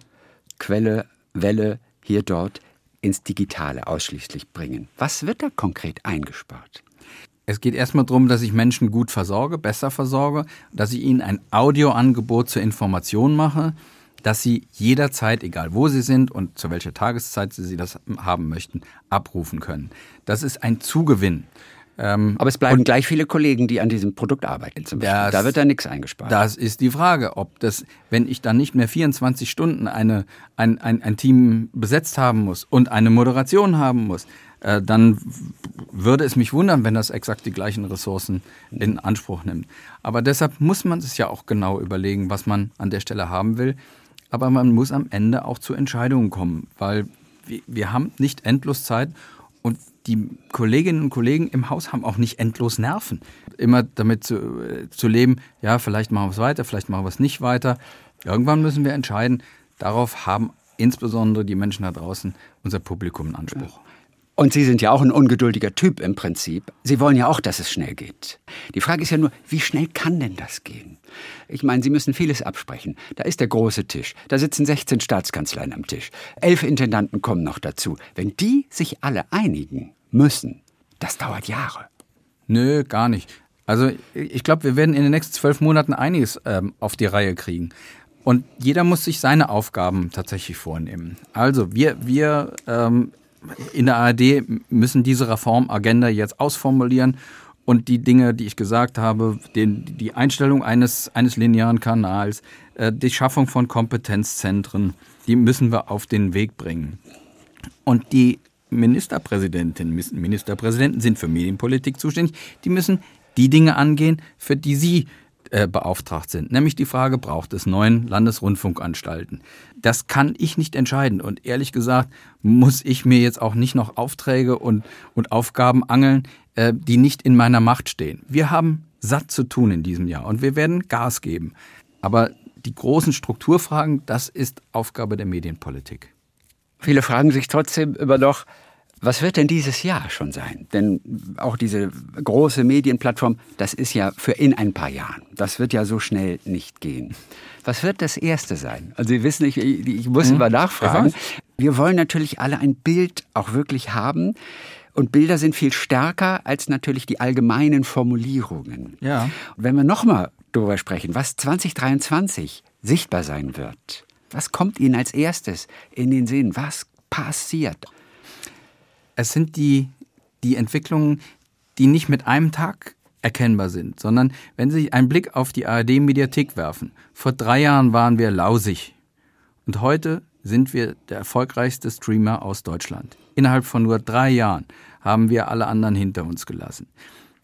Quelle, Welle hier dort ins Digitale ausschließlich bringen? Was wird da konkret eingespart? Es geht erstmal darum, dass ich Menschen gut versorge, besser versorge, dass ich ihnen ein Audioangebot zur Information mache, dass Sie jederzeit, egal wo Sie sind und zu welcher Tageszeit Sie das haben möchten, abrufen können. Das ist ein Zugewinn. Ähm, Aber es bleiben gleich viele Kollegen, die an diesem Produkt arbeiten. Zum Das, da wird da nichts eingespart. Das ist die Frage, ob das, wenn ich dann nicht mehr 24 Stunden eine, ein, ein, ein Team besetzt haben muss und eine Moderation haben muss, äh, dann würde es mich wundern, wenn das exakt die gleichen Ressourcen in Anspruch nimmt. Aber deshalb muss man es ja auch genau überlegen, was man an der Stelle haben will aber man muss am Ende auch zu Entscheidungen kommen, weil wir, wir haben nicht endlos Zeit und die Kolleginnen und Kollegen im Haus haben auch nicht endlos Nerven. Immer damit zu, äh, zu leben, ja, vielleicht machen wir es weiter, vielleicht machen wir es nicht weiter. Irgendwann müssen wir entscheiden. Darauf haben insbesondere die Menschen da draußen, unser Publikum einen Anspruch. Und Sie sind ja auch ein ungeduldiger Typ im Prinzip. Sie wollen ja auch, dass es schnell geht. Die Frage ist ja nur, wie schnell kann denn das gehen? Ich meine, Sie müssen vieles absprechen. Da ist der große Tisch. Da sitzen 16 Staatskanzleien am Tisch. Elf Intendanten kommen noch dazu. Wenn die sich alle einigen müssen, das dauert Jahre. Nö, gar nicht. Also ich glaube, wir werden in den nächsten zwölf Monaten einiges ähm, auf die Reihe kriegen. Und jeder muss sich seine Aufgaben tatsächlich vornehmen. Also wir, wir ähm, in der ARD müssen diese Reformagenda jetzt ausformulieren und die Dinge, die ich gesagt habe, den, die Einstellung eines, eines linearen Kanals, äh, die Schaffung von Kompetenzzentren, die müssen wir auf den Weg bringen. Und die Ministerpräsidentinnen, Ministerpräsidenten sind für Medienpolitik zuständig, die müssen die Dinge angehen, für die sie äh, beauftragt sind. Nämlich die Frage, braucht es neuen Landesrundfunkanstalten? Das kann ich nicht entscheiden. Und ehrlich gesagt muss ich mir jetzt auch nicht noch Aufträge und, und Aufgaben angeln, äh, die nicht in meiner Macht stehen. Wir haben satt zu tun in diesem Jahr und wir werden Gas geben. Aber die großen Strukturfragen, das ist Aufgabe der Medienpolitik. Viele fragen sich trotzdem immer noch, was wird denn dieses Jahr schon sein? Denn auch diese große Medienplattform, das ist ja für in ein paar Jahren. Das wird ja so schnell nicht gehen. Was wird das Erste sein? Also Sie wissen, ich, ich muss mhm. immer nachfragen. Wir wollen natürlich alle ein Bild auch wirklich haben. Und Bilder sind viel stärker als natürlich die allgemeinen Formulierungen. Ja. Und wenn wir nochmal darüber sprechen, was 2023 sichtbar sein wird, was kommt Ihnen als erstes in den Sinn? Was passiert? Es sind die, die Entwicklungen, die nicht mit einem Tag erkennbar sind, sondern wenn Sie einen Blick auf die ARD-Mediathek werfen. Vor drei Jahren waren wir lausig und heute sind wir der erfolgreichste Streamer aus Deutschland. Innerhalb von nur drei Jahren haben wir alle anderen hinter uns gelassen.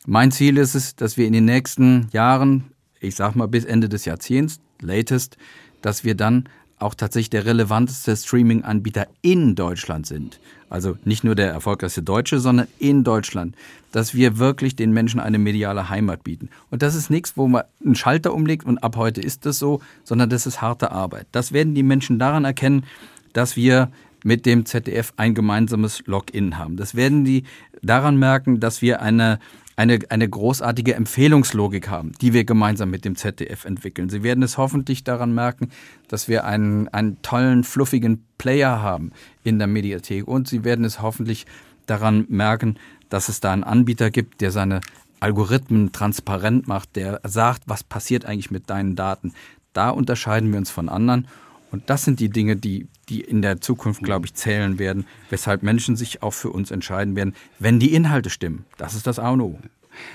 Mein Ziel ist es, dass wir in den nächsten Jahren, ich sag mal bis Ende des Jahrzehnts, latest, dass wir dann auch tatsächlich der relevanteste Streaming-Anbieter in Deutschland sind. Also nicht nur der erfolgreichste Deutsche, sondern in Deutschland. Dass wir wirklich den Menschen eine mediale Heimat bieten. Und das ist nichts, wo man einen Schalter umlegt und ab heute ist das so, sondern das ist harte Arbeit. Das werden die Menschen daran erkennen, dass wir mit dem ZDF ein gemeinsames Login haben. Das werden die daran merken, dass wir eine eine, eine großartige Empfehlungslogik haben, die wir gemeinsam mit dem ZDF entwickeln. Sie werden es hoffentlich daran merken, dass wir einen, einen tollen, fluffigen Player haben in der Mediathek. Und Sie werden es hoffentlich daran merken, dass es da einen Anbieter gibt, der seine Algorithmen transparent macht, der sagt, was passiert eigentlich mit deinen Daten. Da unterscheiden wir uns von anderen. Und das sind die Dinge, die, die in der Zukunft, glaube ich, zählen werden, weshalb Menschen sich auch für uns entscheiden werden, wenn die Inhalte stimmen. Das ist das A und O.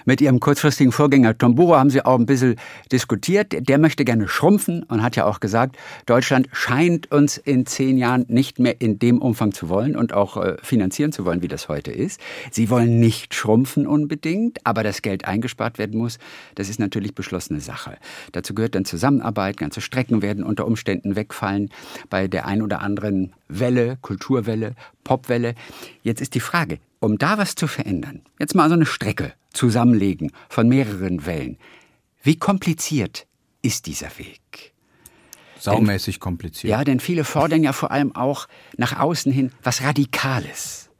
Mit Ihrem kurzfristigen Vorgänger Tomburo haben Sie auch ein bisschen diskutiert. Der möchte gerne schrumpfen und hat ja auch gesagt, Deutschland scheint uns in zehn Jahren nicht mehr in dem Umfang zu wollen und auch äh, finanzieren zu wollen, wie das heute ist. Sie wollen nicht schrumpfen unbedingt, aber das Geld eingespart werden muss, das ist natürlich beschlossene Sache. Dazu gehört dann Zusammenarbeit, ganze Strecken werden unter Umständen wegfallen bei der ein oder anderen Welle, Kulturwelle, Popwelle. Jetzt ist die Frage, um da was zu verändern, jetzt mal so eine Strecke zusammenlegen von mehreren Wellen. Wie kompliziert ist dieser Weg? Saumäßig kompliziert. Ja, denn viele fordern ja vor allem auch nach außen hin was Radikales.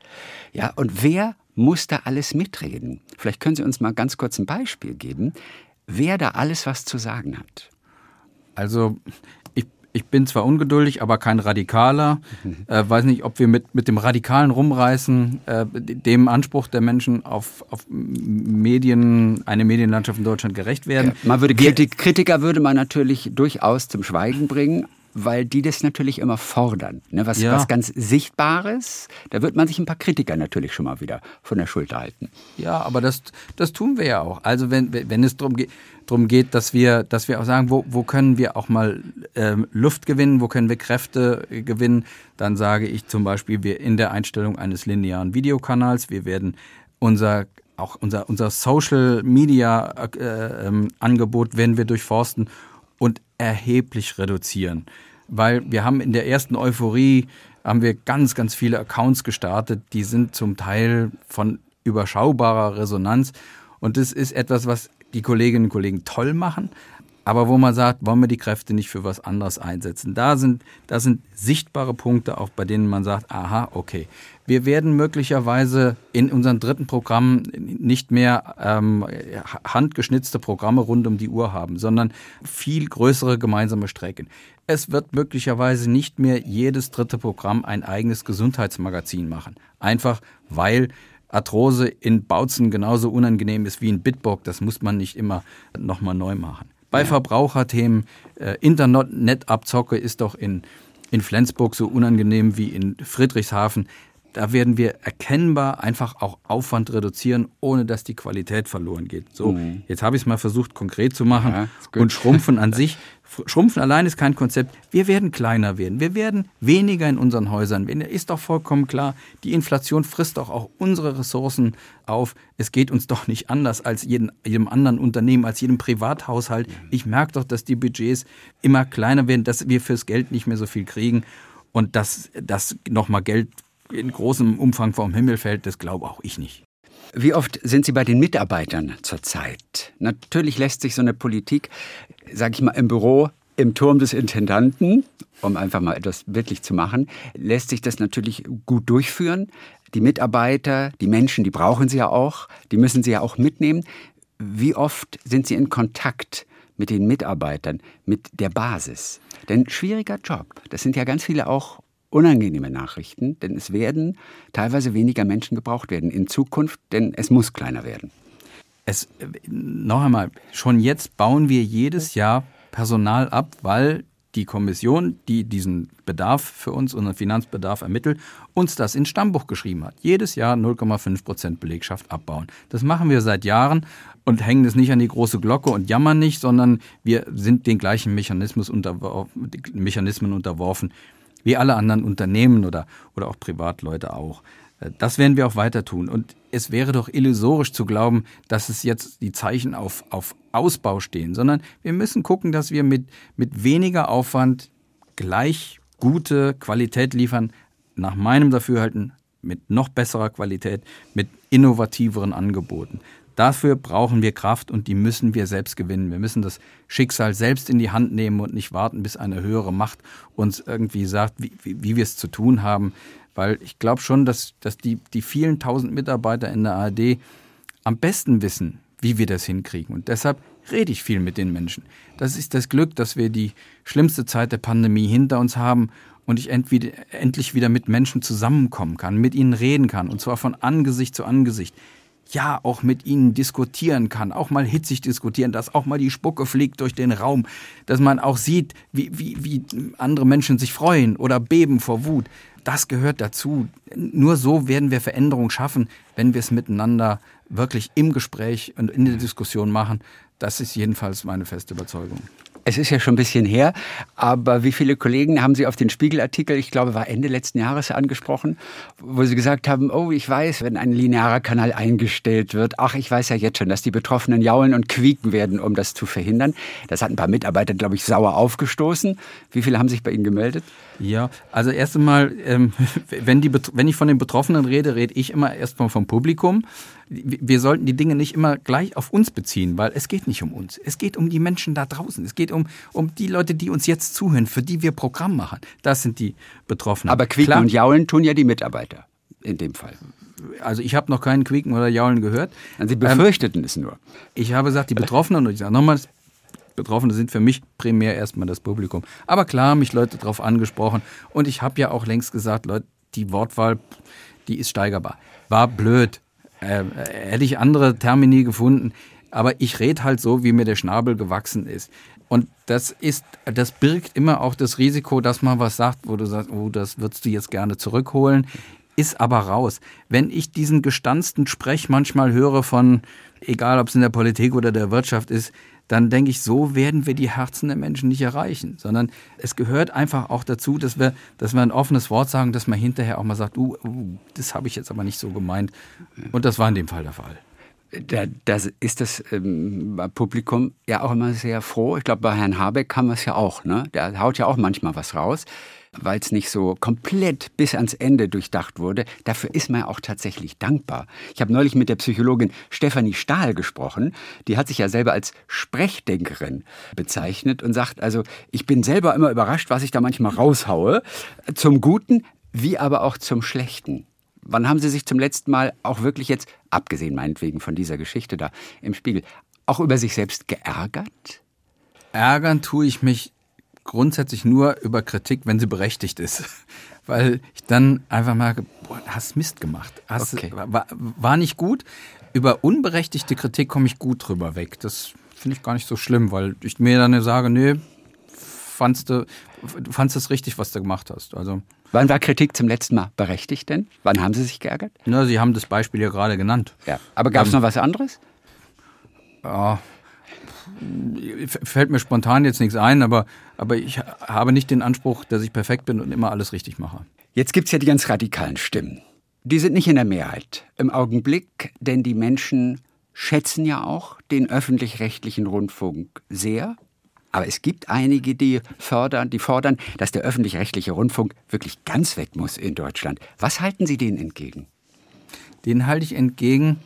Ja, und wer muss da alles mitreden? Vielleicht können Sie uns mal ganz kurz ein Beispiel geben, wer da alles was zu sagen hat. Also ich bin zwar ungeduldig, aber kein Radikaler. Äh, weiß nicht, ob wir mit, mit dem radikalen Rumreißen äh, dem Anspruch der Menschen auf, auf Medien, eine Medienlandschaft in Deutschland gerecht werden. Ja, man würde Kritik, Kritiker würde man natürlich durchaus zum Schweigen bringen, weil die das natürlich immer fordern. Ne? Was, ja. was ganz Sichtbares, da wird man sich ein paar Kritiker natürlich schon mal wieder von der Schulter halten. Ja, aber das, das tun wir ja auch. Also wenn, wenn es darum geht, darum geht, dass wir, dass wir auch sagen, wo, wo können wir auch mal ähm, Luft gewinnen, wo können wir Kräfte gewinnen, dann sage ich zum Beispiel, wir in der Einstellung eines linearen Videokanals, wir werden unser auch unser, unser Social Media äh, ähm, Angebot werden wir durchforsten und erheblich reduzieren. Weil wir haben in der ersten Euphorie haben wir ganz, ganz viele Accounts gestartet, die sind zum Teil von überschaubarer Resonanz. Und das ist etwas, was die Kolleginnen und Kollegen toll machen, aber wo man sagt, wollen wir die Kräfte nicht für was anderes einsetzen? Da sind, da sind sichtbare Punkte, auch bei denen man sagt, aha, okay. Wir werden möglicherweise in unserem dritten Programm nicht mehr ähm, handgeschnitzte Programme rund um die Uhr haben, sondern viel größere gemeinsame Strecken. Es wird möglicherweise nicht mehr jedes dritte Programm ein eigenes Gesundheitsmagazin machen. Einfach weil Arthrose in Bautzen genauso unangenehm ist wie in Bitburg. Das muss man nicht immer nochmal neu machen. Bei. Verbraucherthemen, äh, Internetabzocke ist doch in, in Flensburg so unangenehm wie in Friedrichshafen. Da werden wir erkennbar einfach auch Aufwand reduzieren, ohne dass die Qualität verloren geht. So, mhm. jetzt habe ich es mal versucht, konkret zu machen. Ja, und Schrumpfen an sich Schrumpfen allein ist kein Konzept. Wir werden kleiner werden. Wir werden weniger in unseren Häusern werden. Ist doch vollkommen klar. Die Inflation frisst doch auch unsere Ressourcen auf. Es geht uns doch nicht anders als jedem, jedem anderen Unternehmen, als jedem Privathaushalt. Ich merke doch, dass die Budgets immer kleiner werden, dass wir fürs Geld nicht mehr so viel kriegen und dass, dass nochmal Geld in großem Umfang vom Himmel fällt, das glaube auch ich nicht. Wie oft sind Sie bei den Mitarbeitern zurzeit? Natürlich lässt sich so eine Politik, sage ich mal, im Büro, im Turm des Intendanten, um einfach mal etwas wirklich zu machen, lässt sich das natürlich gut durchführen. Die Mitarbeiter, die Menschen, die brauchen Sie ja auch, die müssen Sie ja auch mitnehmen. Wie oft sind Sie in Kontakt mit den Mitarbeitern, mit der Basis? Denn schwieriger Job. Das sind ja ganz viele auch unangenehme Nachrichten, denn es werden teilweise weniger Menschen gebraucht werden in Zukunft, denn es muss kleiner werden. Es, noch einmal, schon jetzt bauen wir jedes Jahr Personal ab, weil die Kommission, die diesen Bedarf für uns, unseren Finanzbedarf ermittelt, uns das ins Stammbuch geschrieben hat. Jedes Jahr 0,5 Prozent Belegschaft abbauen. Das machen wir seit Jahren und hängen es nicht an die große Glocke und jammern nicht, sondern wir sind den gleichen Mechanismus unterwor Mechanismen unterworfen, wie alle anderen Unternehmen oder, oder auch Privatleute auch. Äh, das werden wir auch weiter tun. Und es wäre doch illusorisch zu glauben, dass es jetzt die Zeichen auf, auf Ausbau stehen, sondern wir müssen gucken, dass wir mit, mit weniger Aufwand gleich gute Qualität liefern, nach meinem Dafürhalten mit noch besserer Qualität, mit innovativeren Angeboten. Dafür brauchen wir Kraft und die müssen wir selbst gewinnen. Wir müssen das Schicksal selbst in die Hand nehmen und nicht warten, bis eine höhere Macht uns irgendwie sagt, wie, wie, wie wir es zu tun haben. Weil ich glaube schon, dass, dass die, die vielen tausend Mitarbeiter in der ARD am besten wissen, wie wir das hinkriegen. Und deshalb rede ich viel mit den Menschen. Das ist das Glück, dass wir die schlimmste Zeit der Pandemie hinter uns haben und ich endlich wieder mit Menschen zusammenkommen kann, mit ihnen reden kann, und zwar von Angesicht zu Angesicht ja auch mit ihnen diskutieren kann, auch mal hitzig diskutieren, dass auch mal die Spucke fliegt durch den Raum, dass man auch sieht, wie, wie, wie andere Menschen sich freuen oder beben vor Wut. Das gehört dazu. Nur so werden wir Veränderung schaffen, wenn wir es miteinander wirklich im Gespräch und in der Diskussion machen. Das ist jedenfalls meine feste Überzeugung. Es ist ja schon ein bisschen her, aber wie viele Kollegen haben Sie auf den Spiegelartikel, ich glaube, war Ende letzten Jahres angesprochen, wo Sie gesagt haben, oh, ich weiß, wenn ein linearer Kanal eingestellt wird, ach, ich weiß ja jetzt schon, dass die Betroffenen jaulen und quieken werden, um das zu verhindern. Das hat ein paar Mitarbeiter, glaube ich, sauer aufgestoßen. Wie viele haben sich bei Ihnen gemeldet? Ja, also erst einmal, ähm, wenn, die, wenn ich von den Betroffenen rede, rede ich immer erstmal vom Publikum wir sollten die Dinge nicht immer gleich auf uns beziehen, weil es geht nicht um uns. Es geht um die Menschen da draußen. Es geht um, um die Leute, die uns jetzt zuhören, für die wir Programm machen. Das sind die Betroffenen. Aber Quieken Klar, und Jaulen tun ja die Mitarbeiter in dem Fall. Also ich habe noch keinen Quieken oder Jaulen gehört. Sie befürchteten ähm, es nur. Ich habe gesagt, die Betroffenen, und ich sage nochmal, Betroffene sind für mich primär erstmal das Publikum. Aber klar haben mich Leute darauf angesprochen. Und ich habe ja auch längst gesagt, Leute, die Wortwahl, die ist steigerbar. War blöd. Äh, hätte ich andere Termini gefunden. Aber ich rede halt so, wie mir der Schnabel gewachsen ist. Und das ist, das birgt immer auch das Risiko, dass man was sagt, wo du sagst, oh, das würdest du jetzt gerne zurückholen, ist aber raus. Wenn ich diesen gestanzten Sprech manchmal höre von, egal ob es in der Politik oder der Wirtschaft ist, dann denke ich, so werden wir die Herzen der Menschen nicht erreichen, sondern es gehört einfach auch dazu, dass wir, dass wir ein offenes Wort sagen, dass man hinterher auch mal sagt, uh, uh das habe ich jetzt aber nicht so gemeint. Und das war in dem Fall der Fall. Da, das ist das ähm, Publikum ja auch immer sehr froh. Ich glaube, bei Herrn Habeck kann man es ja auch. Ne? Der haut ja auch manchmal was raus weil es nicht so komplett bis ans Ende durchdacht wurde. Dafür ist man auch tatsächlich dankbar. Ich habe neulich mit der Psychologin Stefanie Stahl gesprochen. Die hat sich ja selber als Sprechdenkerin bezeichnet und sagt, also ich bin selber immer überrascht, was ich da manchmal raushaue. Zum Guten wie aber auch zum Schlechten. Wann haben Sie sich zum letzten Mal auch wirklich jetzt, abgesehen meinetwegen von dieser Geschichte da im Spiegel, auch über sich selbst geärgert? Ärgern tue ich mich grundsätzlich nur über Kritik, wenn sie berechtigt ist. Weil ich dann einfach merke, boah, hast Mist gemacht. Hast, okay. war, war nicht gut. Über unberechtigte Kritik komme ich gut drüber weg. Das finde ich gar nicht so schlimm, weil ich mir dann sage, nee, fandst du, du fandst es richtig, was du gemacht hast. Also Wann war Kritik zum letzten Mal berechtigt denn? Wann haben Sie sich geärgert? Na, Sie haben das Beispiel ja gerade genannt. Ja. Aber gab es ähm, noch was anderes? Ja, fällt mir spontan jetzt nichts ein, aber, aber ich habe nicht den Anspruch, dass ich perfekt bin und immer alles richtig mache. Jetzt gibt es ja die ganz radikalen Stimmen. Die sind nicht in der Mehrheit im Augenblick, denn die Menschen schätzen ja auch den öffentlich-rechtlichen Rundfunk sehr. Aber es gibt einige, die fördern, die fordern, dass der öffentlich-rechtliche Rundfunk wirklich ganz weg muss in Deutschland. Was halten Sie denen entgegen? Den halte ich entgegen,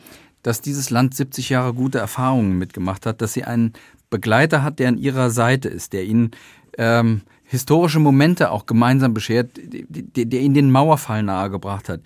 dass dieses Land 70 Jahre gute Erfahrungen mitgemacht hat, dass sie einen Begleiter hat, der an ihrer Seite ist, der ihnen ähm, historische Momente auch gemeinsam beschert, der, der ihnen den Mauerfall nahegebracht hat,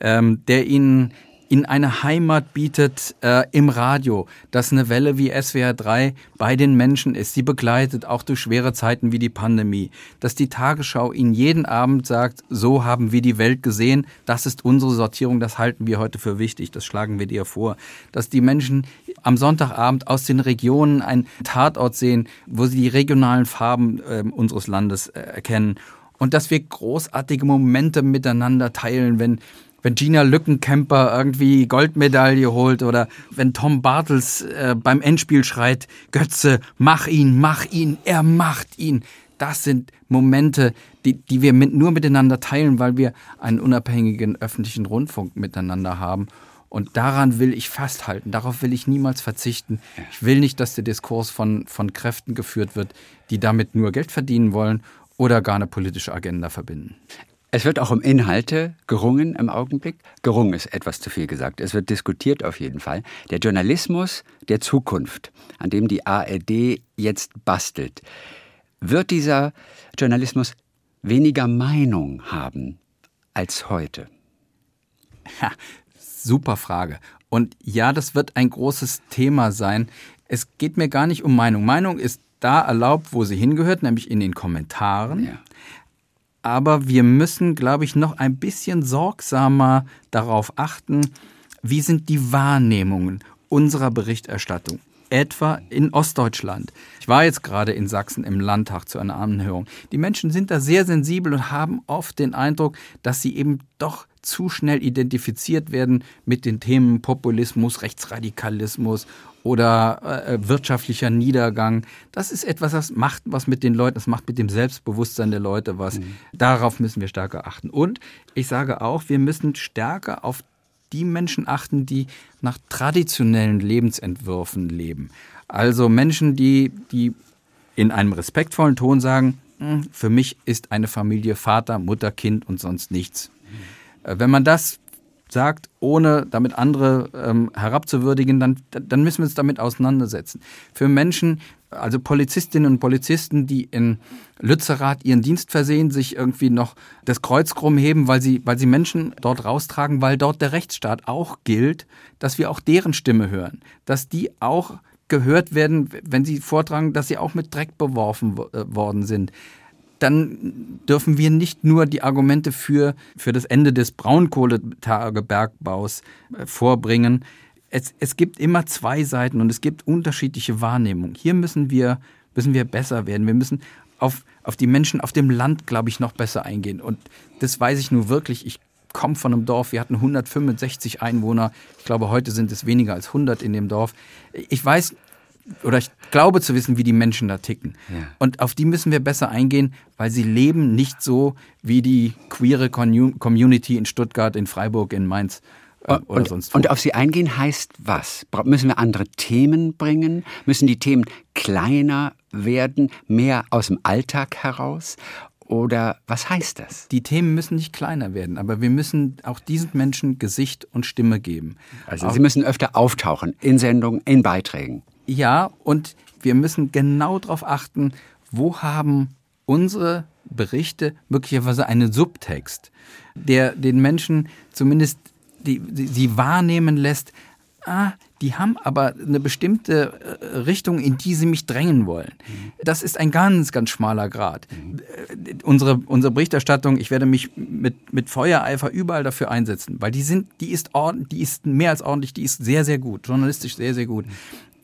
ähm, der ihnen in eine Heimat bietet äh, im Radio, dass eine Welle wie SWR 3 bei den Menschen ist, sie begleitet auch durch schwere Zeiten wie die Pandemie, dass die Tagesschau ihnen jeden Abend sagt, so haben wir die Welt gesehen, das ist unsere Sortierung, das halten wir heute für wichtig, das schlagen wir dir vor, dass die Menschen am Sonntagabend aus den Regionen einen Tatort sehen, wo sie die regionalen Farben äh, unseres Landes äh, erkennen. Und dass wir großartige Momente miteinander teilen, wenn wenn Gina Lückenkämper irgendwie Goldmedaille holt oder wenn Tom Bartels äh, beim Endspiel schreit, Götze, mach ihn, mach ihn, er macht ihn. Das sind Momente, die, die wir mit, nur miteinander teilen, weil wir einen unabhängigen öffentlichen Rundfunk miteinander haben. Und daran will ich festhalten, darauf will ich niemals verzichten. Ich will nicht, dass der Diskurs von, von Kräften geführt wird, die damit nur Geld verdienen wollen oder gar eine politische Agenda verbinden. Es wird auch um Inhalte gerungen im Augenblick. Gerungen ist etwas zu viel gesagt. Es wird diskutiert auf jeden Fall. Der Journalismus der Zukunft, an dem die ARD jetzt bastelt. Wird dieser Journalismus weniger Meinung haben als heute? Ja, super Frage. Und ja, das wird ein großes Thema sein. Es geht mir gar nicht um Meinung. Meinung ist da erlaubt, wo sie hingehört, nämlich in den Kommentaren. Ja. Aber wir müssen, glaube ich, noch ein bisschen sorgsamer darauf achten, wie sind die Wahrnehmungen unserer Berichterstattung? etwa in Ostdeutschland. Ich war jetzt gerade in Sachsen im Landtag zu einer Anhörung. Die Menschen sind da sehr sensibel und haben oft den Eindruck, dass sie eben doch zu schnell identifiziert werden mit den Themen Populismus, Rechtsradikalismus oder äh, wirtschaftlicher Niedergang. Das ist etwas, das macht was mit den Leuten, das macht mit dem Selbstbewusstsein der Leute was. Mhm. Darauf müssen wir stärker achten. Und ich sage auch, wir müssen stärker auf die Menschen achten, die nach traditionellen Lebensentwürfen leben. Also Menschen, die, die in einem respektvollen Ton sagen, hm, für mich ist eine Familie Vater, Mutter, Kind und sonst nichts. Äh, wenn man das sagt, ohne damit andere ähm, herabzuwürdigen, dann, dann müssen wir uns damit auseinandersetzen. Für Menschen, also Polizistinnen und Polizisten, die in Lützerath ihren Dienst versehen, sich irgendwie noch das Kreuz krumm heben, weil sie, weil sie Menschen dort raustragen, weil dort der Rechtsstaat auch gilt, dass wir auch deren Stimme hören, dass die auch gehört werden, wenn sie vortragen, dass sie auch mit Dreck beworfen äh, worden sind dann dürfen wir nicht nur die Argumente für, für das Ende des Braunkohletagebergbaus äh, vorbringen. Es, es gibt immer zwei Seiten und es gibt unterschiedliche Wahrnehmungen. Hier müssen wir, müssen wir besser werden. Wir müssen auf, auf die Menschen auf dem Land, glaube ich, noch besser eingehen. Und das weiß ich nur wirklich. Ich komme von einem Dorf, wir hatten 165 Einwohner. Ich glaube, heute sind es weniger als 100 in dem Dorf. Ich weiß oder ich glaube zu wissen, wie die Menschen da ticken. Ja. Und auf die müssen wir besser eingehen, weil sie leben nicht so wie die queere Community in Stuttgart, in Freiburg, in Mainz. Äh, oder und, sonst wo. und auf sie eingehen heißt was? Müssen wir andere Themen bringen? Müssen die Themen kleiner werden, mehr aus dem Alltag heraus? Oder was heißt das? Die Themen müssen nicht kleiner werden, aber wir müssen auch diesen Menschen Gesicht und Stimme geben. Also auch sie müssen öfter auftauchen in Sendungen, in Beiträgen. Ja, und wir müssen genau darauf achten, wo haben unsere Berichte möglicherweise einen Subtext, der den Menschen zumindest die, die, sie wahrnehmen lässt, ah, die haben aber eine bestimmte äh, Richtung, in die sie mich drängen wollen. Das ist ein ganz, ganz schmaler Grad. Mhm. Unsere, unsere Berichterstattung, ich werde mich mit, mit Feuereifer überall dafür einsetzen, weil die sind, die ist, ordentlich, die ist mehr als ordentlich, die ist sehr, sehr gut, journalistisch sehr, sehr gut.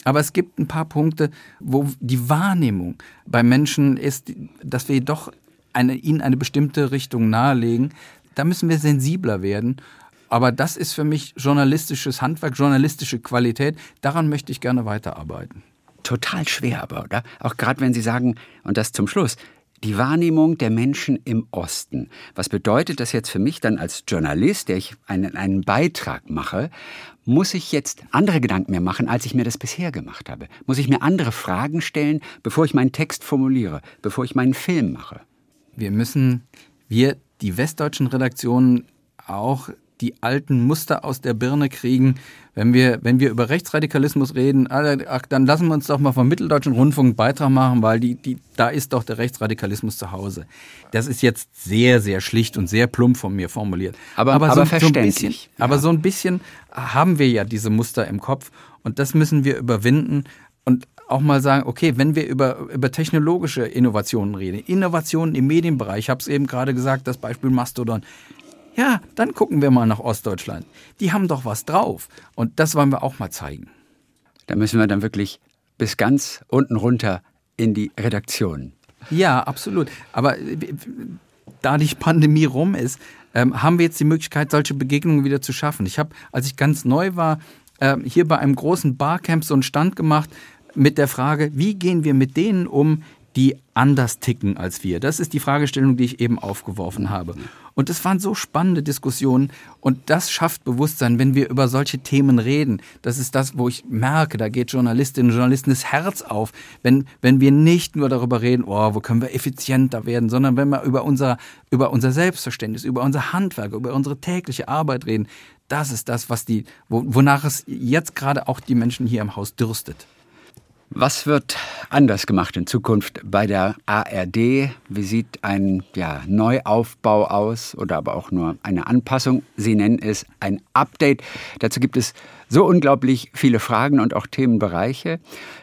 Aber es gibt ein paar Punkte, wo die Wahrnehmung bei Menschen ist, dass wir doch eine, ihnen eine bestimmte Richtung nahelegen. Da müssen wir sensibler werden. Aber das ist für mich journalistisches Handwerk, journalistische Qualität. Daran möchte ich gerne weiterarbeiten. Total schwer aber, oder? Auch gerade wenn Sie sagen, und das zum Schluss, die Wahrnehmung der Menschen im Osten. Was bedeutet das jetzt für mich dann als Journalist, der ich einen, einen Beitrag mache? Muss ich jetzt andere Gedanken mehr machen, als ich mir das bisher gemacht habe? Muss ich mir andere Fragen stellen, bevor ich meinen Text formuliere, bevor ich meinen Film mache? Wir müssen, wir, die westdeutschen Redaktionen, auch die alten Muster aus der Birne kriegen. Wenn wir, wenn wir über Rechtsradikalismus reden, ach, dann lassen wir uns doch mal vom Mitteldeutschen Rundfunk einen Beitrag machen, weil die, die, da ist doch der Rechtsradikalismus zu Hause. Das ist jetzt sehr, sehr schlicht und sehr plump von mir formuliert. Aber, aber, aber so, verständlich. So bisschen, ja. Aber so ein bisschen haben wir ja diese Muster im Kopf und das müssen wir überwinden und auch mal sagen, okay, wenn wir über, über technologische Innovationen reden, Innovationen im Medienbereich, ich habe es eben gerade gesagt, das Beispiel Mastodon, ja, dann gucken wir mal nach Ostdeutschland. Die haben doch was drauf. Und das wollen wir auch mal zeigen. Da müssen wir dann wirklich bis ganz unten runter in die Redaktion. Ja, absolut. Aber äh, da die Pandemie rum ist, ähm, haben wir jetzt die Möglichkeit, solche Begegnungen wieder zu schaffen. Ich habe, als ich ganz neu war, äh, hier bei einem großen Barcamp so einen Stand gemacht mit der Frage, wie gehen wir mit denen um, die anders ticken als wir? Das ist die Fragestellung, die ich eben aufgeworfen habe. Und es waren so spannende Diskussionen und das schafft Bewusstsein, wenn wir über solche Themen reden. Das ist das, wo ich merke, da geht Journalistinnen und Journalisten das Herz auf, wenn, wenn wir nicht nur darüber reden, oh, wo können wir effizienter werden, sondern wenn wir über unser, über unser Selbstverständnis, über unser Handwerk, über unsere tägliche Arbeit reden. Das ist das, was die, wonach es jetzt gerade auch die Menschen hier im Haus dürstet. Was wird anders gemacht in Zukunft bei der ARD? Wie sieht ein ja, Neuaufbau aus oder aber auch nur eine Anpassung? Sie nennen es ein Update. Dazu gibt es so unglaublich viele Fragen und auch Themenbereiche.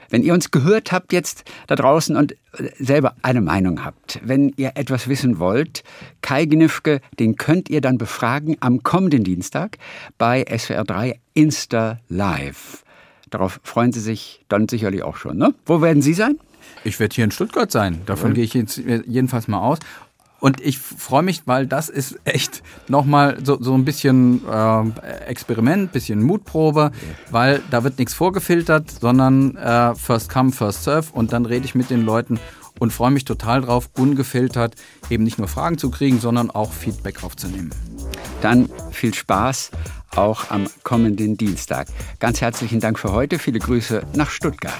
Wenn ihr uns gehört habt jetzt da draußen und selber eine Meinung habt, wenn ihr etwas wissen wollt, Kai Gnifke, den könnt ihr dann befragen am kommenden Dienstag bei SWR 3 Insta Live. Darauf freuen Sie sich dann sicherlich auch schon. Ne? Wo werden Sie sein? Ich werde hier in Stuttgart sein. Davon ja. gehe ich jetzt jedenfalls mal aus. Und ich freue mich, weil das ist echt nochmal so, so ein bisschen äh, Experiment, bisschen Mutprobe, weil da wird nichts vorgefiltert, sondern äh, first come, first serve und dann rede ich mit den Leuten und freue mich total drauf, ungefiltert eben nicht nur Fragen zu kriegen, sondern auch Feedback aufzunehmen. Dann viel Spaß auch am kommenden Dienstag. Ganz herzlichen Dank für heute. Viele Grüße nach Stuttgart.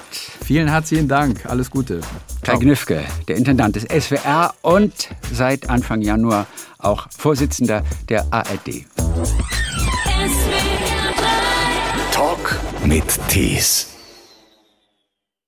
Vielen herzlichen Dank. Alles Gute. Kai Gnüffke, der Intendant des SWR und seit Anfang Januar auch Vorsitzender der ARD. Talk mit Tees.